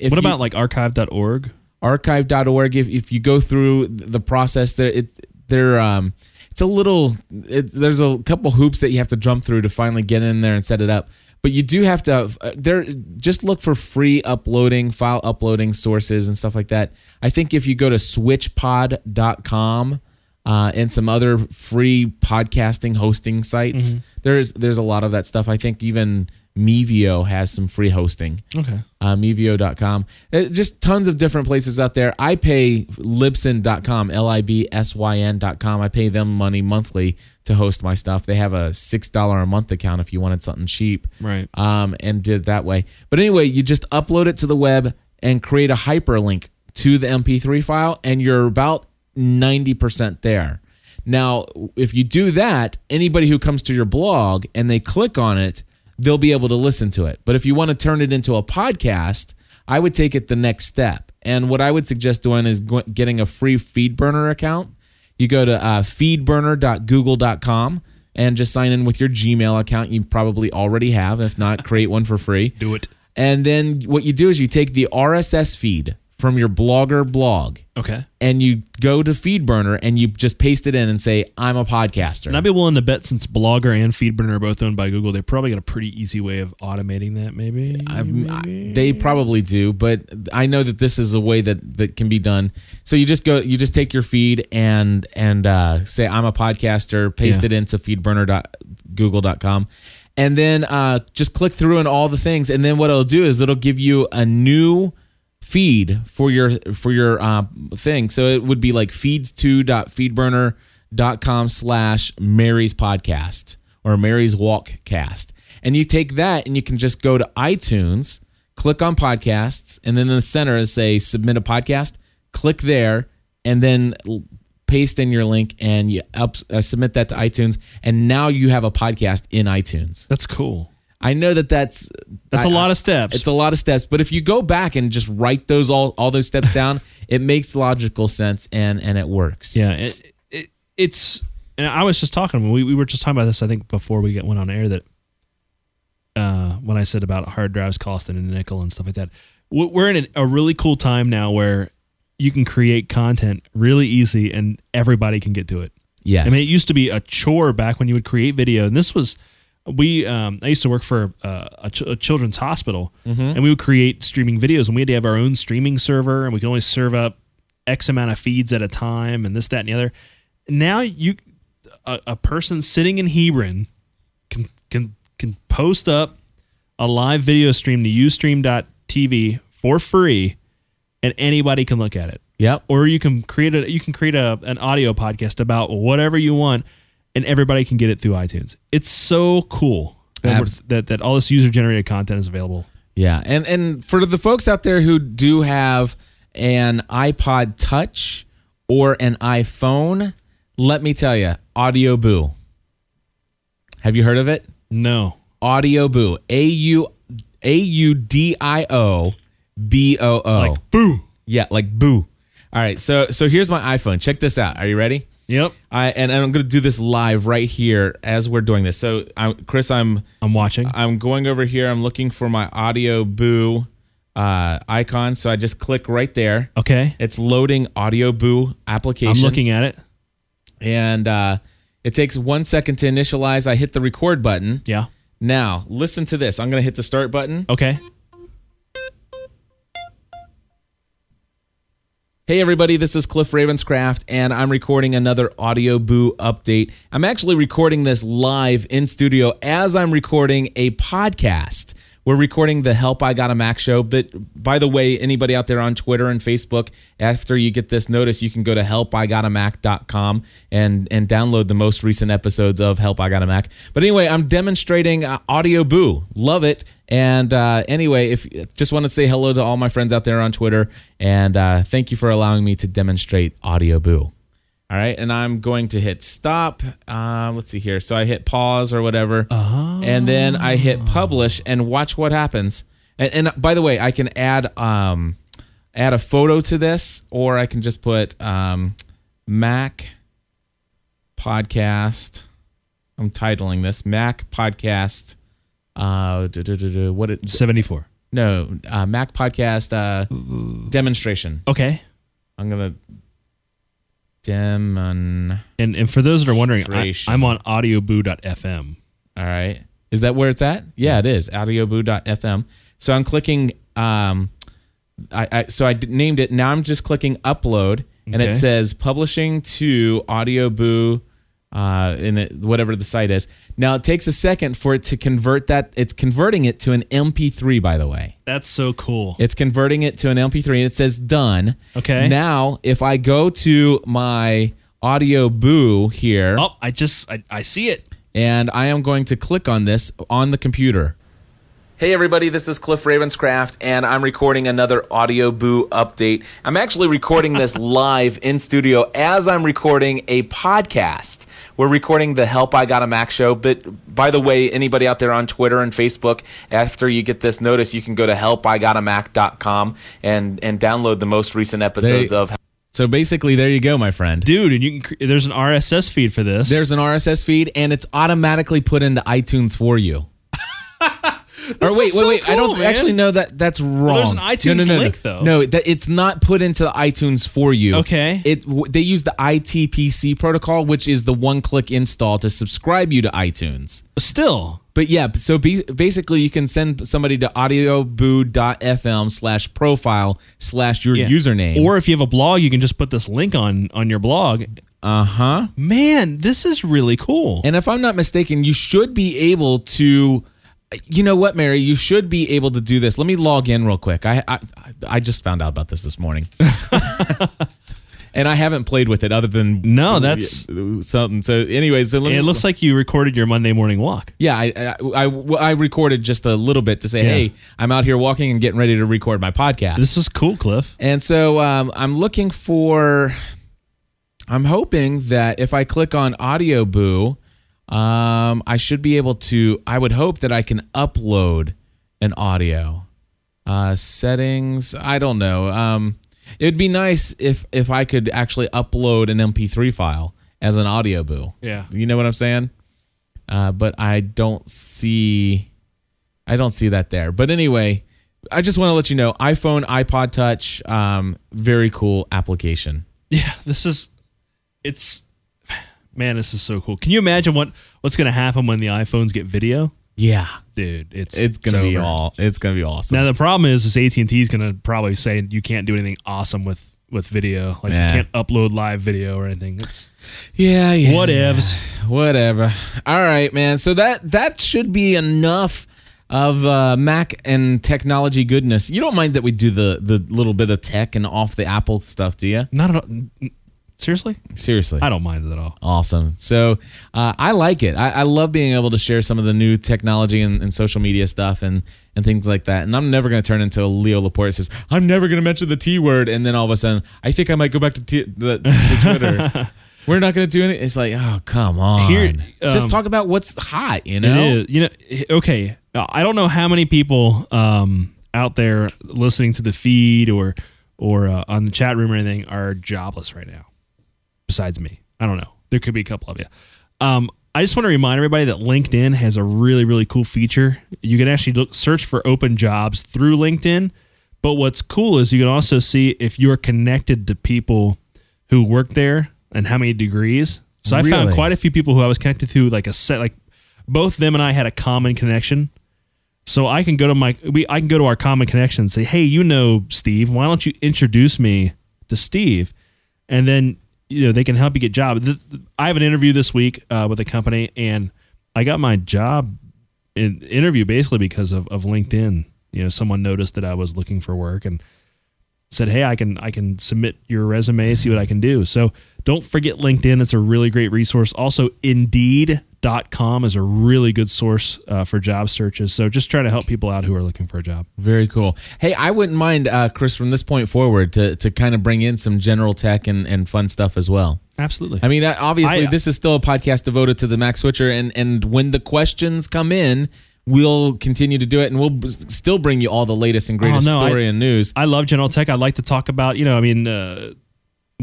If What you- about like archive.org? archive.org if, if you go through the process there it there um it's a little it, there's a couple hoops that you have to jump through to finally get in there and set it up. But you do have to uh, there just look for free uploading file uploading sources and stuff like that. I think if you go to switchpod.com uh, and some other free podcasting hosting sites there's there's a lot of that stuff. I think even mevio has some free hosting Okay. uh, mevio.com. Uh, Just tons of different places out there. I pay libsyn.com, L I B S Y N.com. I pay them money monthly to host my stuff. They have a $6 a month account if you wanted something cheap. Right. Um, and did it that way. But anyway, you just upload it to the web and create a hyperlink to the MP3 file, and you're about 90% there. Now, if you do that, anybody who comes to your blog and they click on it, they'll be able to listen to it. But if you want to turn it into a podcast, I would take it the next step. And what I would suggest doing is getting a free FeedBurner account. You go to uh, feedburner.google.com and just sign in with your Gmail account. You probably already have. If not, create one for free. Do it. And then what you do is you take the RSS feed from your blogger blog Okay. and you go to FeedBurner and you just paste it in and say, I'm a podcaster. And I'd be willing to bet since Blogger and FeedBurner are both owned by Google, they probably got a pretty easy way of automating that. Maybe. I'm- I- they probably do, but I know that this is a way that that can be done. So you just go, you just take your feed and and uh, say I'm a podcaster, paste Yeah. it into feedburner.google.com, and then uh, just click through and all the things, and then what it'll do is it'll give you a new feed for your for your uh, thing. So it would be like feeds2.feedburner.com slash Mary's podcast or Mary's Walk Cast. And you take that and you can just go to iTunes, click on podcasts, and then in the center is say submit a podcast. Click there and then paste in your link and you up, uh, submit that to iTunes. And now you have a podcast in iTunes. That's cool. I know that that's That's a a lot of steps. It's a lot of steps, but if you go back and just write those all all those steps down, it makes logical sense and and it works. Yeah, it, it, it's. And I was just talking. We we were just talking about this. I think before we get went on air that. Uh, when I said about hard drives costing a nickel and stuff like that, We- we're in a, a really cool time now where you can create content really easy and everybody can get to it. Yes. I mean, it used to be a chore back when you would create video, and this was we. Um, I used to work for uh, a, ch- a children's hospital, and we would create streaming videos, and we had to have our own streaming server, and we could only serve up X amount of feeds at a time, and this, that, and the other. Now you, a, a person sitting in Hebron, can can can post up a live video stream to Ustream.tv for free, and anybody can look at it Yep. or you can create a you can create a an audio podcast about whatever you want and everybody can get it through iTunes. It's so cool that that, that all this user generated content is available. Yeah, and and for the folks out there who do have an iPod Touch or an iPhone, let me tell you, Audio Boo. Have you heard of it? No. Audio Boo. A U A U D I O B O O. Like boo. Yeah, like boo. All right, so so here's my iPhone. Check this out. Are you ready? Yep. I and, I'm going to do this live right here as we're doing this. So, I, Chris, I'm I'm watching. I'm going over here. I'm looking for my Audio Boo uh, icon. So I just click right there. Okay. It's loading Audio Boo application. I'm looking at it. and uh, it takes one second to initialize. I hit the record button. Yeah. Now listen to this. I'm going to hit the start button. Okay. Hey everybody, this is Cliff Ravenscraft, and I'm recording another Audio Boo update. I'm actually recording this live in studio as I'm recording a podcast. We're recording the Help I Got a Mac show, but by the way, anybody out there on Twitter and Facebook, after you get this notice, you can go to helpigotamac.com and and download the most recent episodes of Help I Got a Mac. But anyway, I'm demonstrating uh, Audio Boo. Love it. And uh, anyway, if just want to say hello to all my friends out there on Twitter, and uh, thank you for allowing me to demonstrate Audio Boo. All right, and I'm going to hit stop. Uh, let's see here. So I hit pause or whatever, and then I hit publish, and watch what happens. And, and by the way, I can add um, add a photo to this, or I can just put um, Mac podcast. I'm titling this Mac podcast. Uh, duh, duh, duh, duh, what it? 74. No, uh, Mac podcast uh, demonstration. Okay. I'm gonna demon. And and for those that are wondering, I, I'm on audioboo.fm. All right. Is that where it's at? Yeah, it is. Audioboo.fm. So I'm clicking. Um, I, I so I d- named it. Now I'm just clicking upload, and Okay. it says publishing to Audioboo, uh, in it, whatever the site is. Now it takes a second for it to convert that. It's converting it to an MP3, by the way. That's so cool. It's converting it to an MP3 and it says done. Okay. Now, if I go to my Audio Boo here oh, I just I, I see it. and I am going to click on this on the computer. Hey everybody, this is Cliff Ravenscraft and I'm recording another Audio Boo update. I'm actually recording this live in studio as I'm recording a podcast. We're recording the Help I Got a Mac show, but by the way, anybody out there on Twitter and Facebook, after you get this notice, you can go to helpigotamac.com and and download the most recent episodes They- of So basically there you go, my friend. Dude, and you can there's an RSS feed for this. There's an RSS feed and it's automatically put into iTunes for you. or wait, wait, so wait! I don't man. actually know that that's wrong. there's an iTunes link, though. No, that it's not put into the iTunes for you. Okay. It w- they use the ITPC protocol, which is the one-click install to subscribe you to iTunes. still. But yeah, so be, basically you can send somebody to audioboo.fm slash profile slash your Yeah. username. Or if you have a blog, you can just put this link on on your blog. uh-huh. Man, this is really cool. And if I'm not mistaken, you should be able to. You know what, Mary? You should be able to do this. Let me log in real quick. I I, I just found out about this this morning, and I haven't played with it other than No, that's- something. So, anyways, so let me, it looks like you recorded your Monday morning walk. yeah, I, I I I recorded just a little bit to say, Yeah. hey, I'm out here walking and getting ready to record my podcast. This is cool, Cliff. And so um, I'm looking for. I'm hoping that if I click on Audio Boo, um, I should be able to. I would hope that I can upload an audio. Uh, settings. I don't know. Um, it would be nice if if I could actually upload an MP3 file as an Audio Boo. Yeah. You know what I'm saying? Uh, but I don't see. I don't see that there. But anyway, I just want to let you know iPhone, iPod Touch, um, very cool application. Yeah, this is it's man, this is so cool. Can you imagine what what's going to happen when the iPhones get video? Yeah, Dude, it's it's gonna be all. It's gonna be awesome. Now the problem is, is AT and T is going to probably say you can't do anything awesome with with video. Like Yeah. you can't upload live video or anything. It's yeah, yeah. whatevs. Whatever. All right, man. So that that should be enough of uh, Mac and technology goodness. You don't mind that we do the the little bit of tech and off the Apple stuff, do you? Not at all. Seriously, Seriously. I don't mind it at all. Awesome. So uh, I like it. I, I love being able to share some of the new technology and, and social media stuff and, and things like that. And I'm never going to turn into Leo Laporte says, I'm never going to mention the T word. And then all of a sudden, I think I might go back to, t- the, to Twitter. We're not going to do anything. It's like, oh, come on. Here, Just um, talk about what's hot, you know? You know, okay. I don't know how many people um, out there listening to the feed or or uh, on the chat room or anything are jobless right now. Besides me, I don't know. There could be a couple of you. Um, I just want to remind everybody that LinkedIn has a really really cool feature. You can actually look, search for open jobs through LinkedIn. But what's cool is you can also see if you're connected to people who work there and how many degrees. So I found quite a few people who I was connected to, like a set, like both them and I had a common connection. So I can go to my we I can go to our common connection and say, "Hey, you know Steve, why don't you introduce me to Steve?" And then you know they can help you get job. I have an interview this week uh, with a company, and I got my job in, interview basically because of, of LinkedIn. You know, someone noticed that I was looking for work and said, "Hey, I can I can submit your resume, see what I can do." So don't forget LinkedIn; it's a really great resource. Also, Indeed.com is a really good source uh, for job searches. So just try to help people out who are looking for a job. Very cool. Hey, I wouldn't mind, uh, Chris, from this point forward to, to kind of bring in some general tech and, and fun stuff as well. Absolutely. I mean, uh, obviously, I- this is still a podcast devoted to the Mac Switcher, and and when the questions come in, we'll continue to do it, and we'll b- still bring you all the latest and greatest Oh, no, I- story and news. I love general tech. I'd like to talk about, you know, I mean, uh,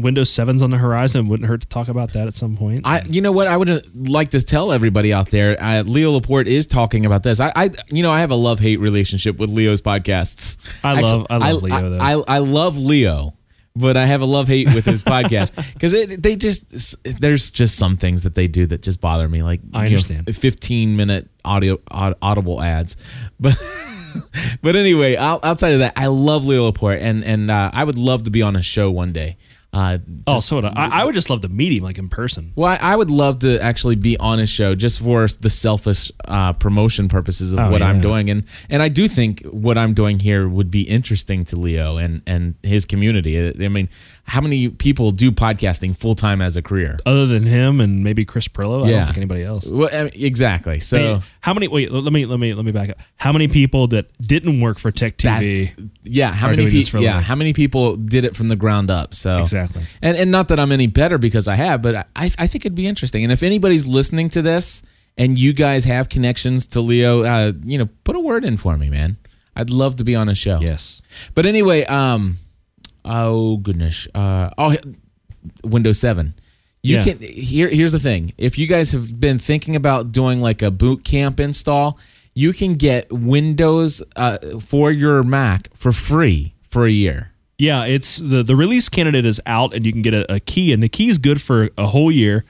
Windows 7's on the horizon. Wouldn't hurt to talk about that at some point. I, you know what, I would like to tell everybody out there. Uh, Leo Laporte is talking about this. I, I, you know, I have a love hate relationship with Leo's podcasts. I love- I love Leo, though. I, I love Leo, but I have a love hate with his podcast because they just there's just some things that they do that just bother me. Like I you know, understand. 15 minute audio aud- audible ads, but. but anyway, outside of that, I love Leo Laporte, and and uh, I would love to be on a show one day. Uh, Oh, just- so would I, I would just love to meet him like in person. well, I, I would love to actually be on his show just for the selfish uh, promotion purposes of Oh, what I'm yeah. doing, and and I do think what I'm doing here would be interesting to Leo and and his community. I mean, how many people do podcasting full time as a career? Other than him and maybe Chris Pirillo, I don't think anybody else. Well, I mean, exactly. So Hey, how many? Wait, let me let me let me back up. How many people that didn't work for Tech that's TV? yeah. How many doing this for people? Yeah, how many people did it from the ground up? So Exactly. And and not that I'm any better because I have, but I I think it'd be interesting. And if anybody's listening to this and you guys have connections to Leo, uh, you know, put a word in for me, man. I'd love to be on a show. Yes. But anyway, um, oh goodness, uh, oh, Windows Seven. You Yeah. can here. Here's the thing: if you guys have been thinking about doing like a boot camp install, you can get Windows uh, for your Mac for free for a year. Yeah, it's the the release candidate is out, and you can get a, a key, and the key is good for a whole year.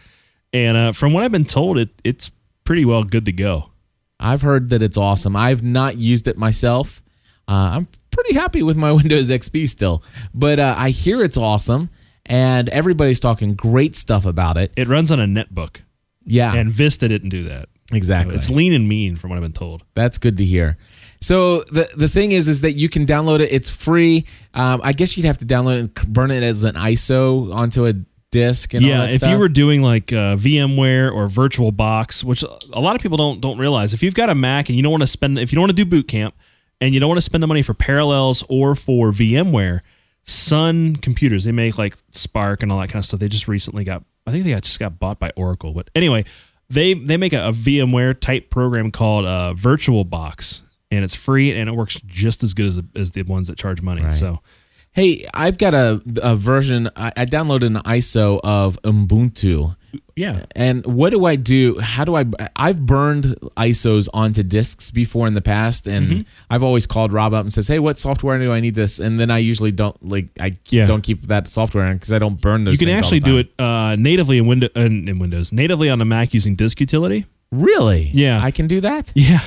And uh, from what I've been told, it it's pretty well good to go. I've heard that it's awesome. I've not used it myself. Uh, I'm pretty happy with my Windows XP still, but uh, I hear it's awesome, and everybody's talking great stuff about it. It runs on a netbook, Yeah, and Vista didn't do that. exactly. It's lean and mean, from what I've been told. That's good to hear. So the the thing is, is that you can download it. It's free. Um, I guess you'd have to download it and burn it as an ISO onto a disk. And all yeah, if stuff. you were doing like uh, VMware or VirtualBox, which a lot of people don't don't realize, if you've got a Mac and you don't want to spend, if you don't want to do boot camp and you don't want to spend the money for Parallels or for VMware, Sun Computers they make like SPARC and all that kind of stuff. They just recently got, I think they got, just got bought by Oracle. But anyway, they they make a, a VMware type program called uh, VirtualBox, and it's free and it works just as good as the, as the ones that charge money. Right. So hey, I've got a, a version. I, I downloaded an ISO of Ubuntu. Yeah, And what do I do? How do I? I've burned ISOs onto disks before in the past, and Mm-hmm. I've always called Rob up and says, "Hey, what software do I need this?" And then I usually don't like I Yeah. don't keep that software in because I don't burn those. you can actually do it uh, natively in, window, uh, in Windows, natively on the Mac using Disk Utility. Really? Yeah. I can do that. Yeah.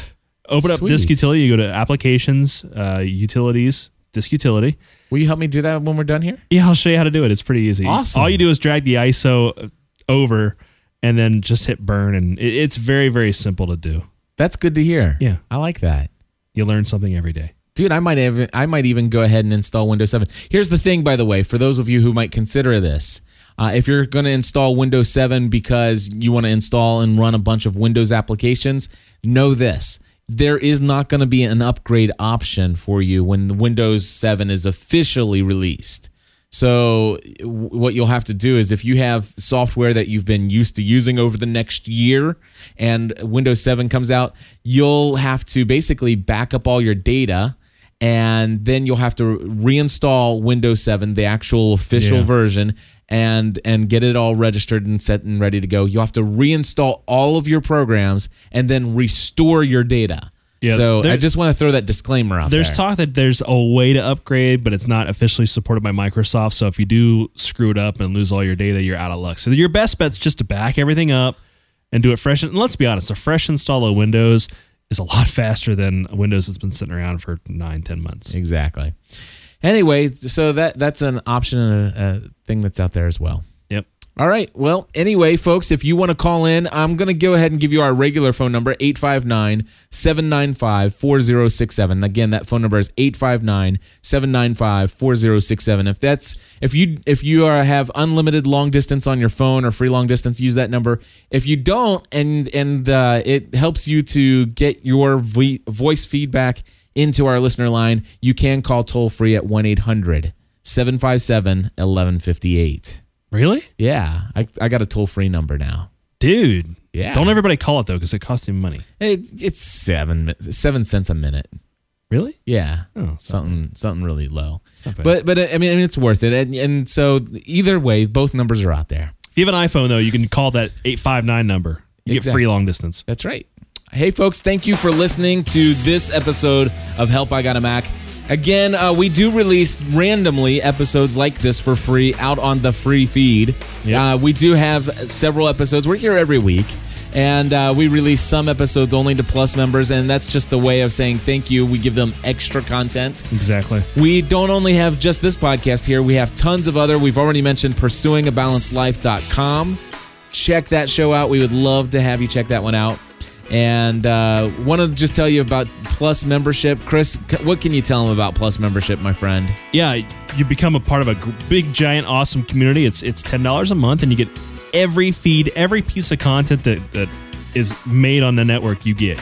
Open up Disk Utility. You go to Applications, uh, Utilities, Disk Utility. Will you help me do that when we're done here? Yeah, I'll show you how to do it. It's pretty easy. Awesome. All you do is drag the ISO over and then just hit burn, and it, it's very, very simple to do. That's good to hear. Yeah. I like that. You learn something every day. Dude, I might even I might even go ahead and install Windows 7. Here's the thing, by the way, for those of you who might consider this, uh, if you're going to install Windows 7 because you want to install and run a bunch of Windows applications, know this: there is not going to be an upgrade option for you when the Windows 7 is officially released. So what you'll have to do is if you have software that you've been used to using over the next year and Windows 7 comes out, you'll have to basically back up all your data and then you'll have to reinstall Windows 7, the actual official Yeah. version and and get it all registered and set and ready to go. You'll have to reinstall all of your programs and then restore your data. Yeah, so there- I just want to throw that disclaimer out there. There's there. talk that there's a way to upgrade, but it's not officially supported by Microsoft. So if you do screw it up and lose all your data, you're out of luck. So your best bet's just to back everything up and do it fresh. And let's be honest, a fresh install of Windows is a lot faster than a Windows that's been sitting around for nine, ten months. Exactly. Anyway, so that that's an option, a, a thing that's out there as well. All right. Well, anyway, folks, if you want to call in, I'm going to go ahead and give you our regular phone number, 859 795 4067. Again, that phone number is 859 795 4067. If that's if you if you are have unlimited long distance on your phone or free long distance, use that number. If you don't and and uh, it helps you to get your vo- voice feedback into our listener line, you can call toll free at 1 800 757 1158. Really? Yeah, I, I got a toll free number now. Dude. Yeah. Don't everybody call it though, because it costs you money. It, it's seven seven cents a minute. Really? Yeah, Oh, something something really low. But but I mean I mean it's worth it. And, and so either way, both numbers are out there. If you have an iPhone though, you can call that eight five nine number. You get free long distance. That's right. Hey folks, thank you for listening to this episode of Help I Got a Mac. Again, uh, we do release randomly episodes like this for free out on the free feed. Yep. Uh, we do have several episodes. We're here every week. And uh, we release some episodes only to Plus members, and that's just a way of saying thank you. We give them extra content. Exactly. We don't only have just this podcast here, we have tons of other. We've already mentioned pursuingabalancedlife.com. Check that show out. We would love to have you check that one out. And uh, want to just tell you about Plus membership. Chris, what can you tell them about Plus membership, my friend? Yeah, you become a part of a big, giant, awesome community. It's it's ten dollars a month, and you get every feed, every piece of content that that is made on the network. You get.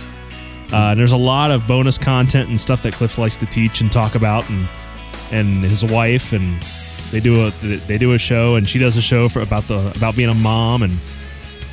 Uh, there's a lot of bonus content and stuff that Cliff likes to teach and talk about, and and his wife, and they do a they do a show, and she does a show for about the about being a mom, and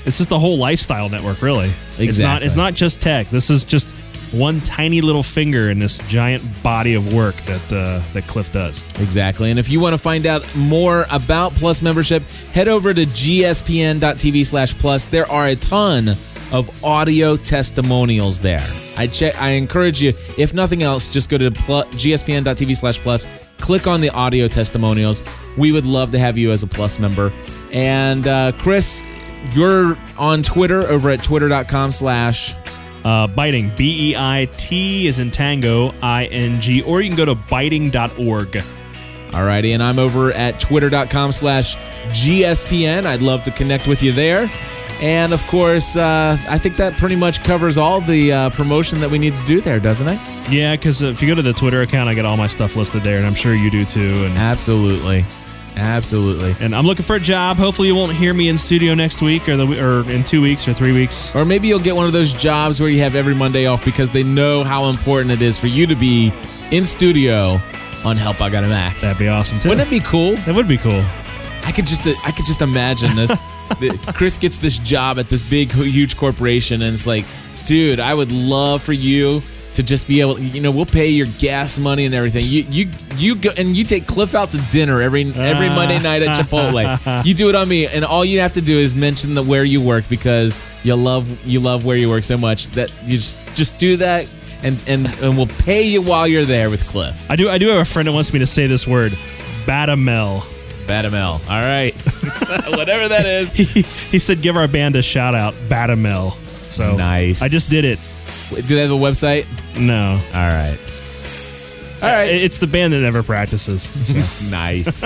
it's just the whole lifestyle network, really. It's not it's not just tech. This is just one tiny little finger in this giant body of work that uh, that Cliff does. Exactly. And if you want to find out more about Plus membership, head over to gspn.tv slash plus. There are a ton of audio testimonials there. I check I encourage you, if nothing else, just go to pl- gspn.tv slash plus, click on the audio testimonials. We would love to have you as a plus member. And uh, Chris, you're on Twitter over at twitter.com slash Uh, Beiting, B E I T is in tango, I N G, or you can go to beiting.org. Alrighty, and I'm over at twitter.com slash GSPN. I'd love to connect with you there. And of course, uh, I think that pretty much covers all the uh, promotion that we need to do there, doesn't it? Yeah, because if you go to the Twitter account, I get all my stuff listed there, and I'm sure you do too. And Absolutely. Absolutely. and I'm looking for a job. Hopefully, you won't hear me in studio next week, or the or in two weeks or three weeks. Or maybe you'll get one of those jobs where you have every Monday off because they know how important it is for you to be in studio on Help I Got a Mac. That'd be awesome too. Wouldn't it be cool? that would be cool. I could just I could just imagine this. Chris gets this job at this big huge corporation, and it's like, dude, I would love for you to just be able. You know, we'll pay your gas money and everything. You you you go and you take Cliff out to dinner every every ah. Monday night at Chipotle. You do it on me, and all you have to do is mention the where you work because you love you love where you work so much that you just just do that. And, and, and we'll pay you while you're there with Cliff. I do. I do have a friend that wants me to say this word, Batamel. Batamel. All right. Whatever that is. He, he said, "Give our band a shout out, Batamel." So Nice. I just did it. Do they have a website? No, All right. All right. It's the band that never practices. So. nice.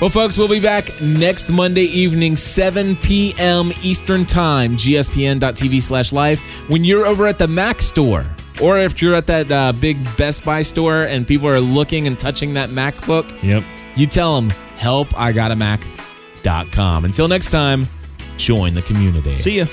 well, folks, we'll be back next Monday evening, 7 p.m. Eastern Time, gspn.tv slash live, when you're over at the Mac store. Or if you're at that uh, big Best Buy store and people are looking and touching that MacBook, yep. you tell them, help, I got a Mac.com. Until next time, join the community. See ya.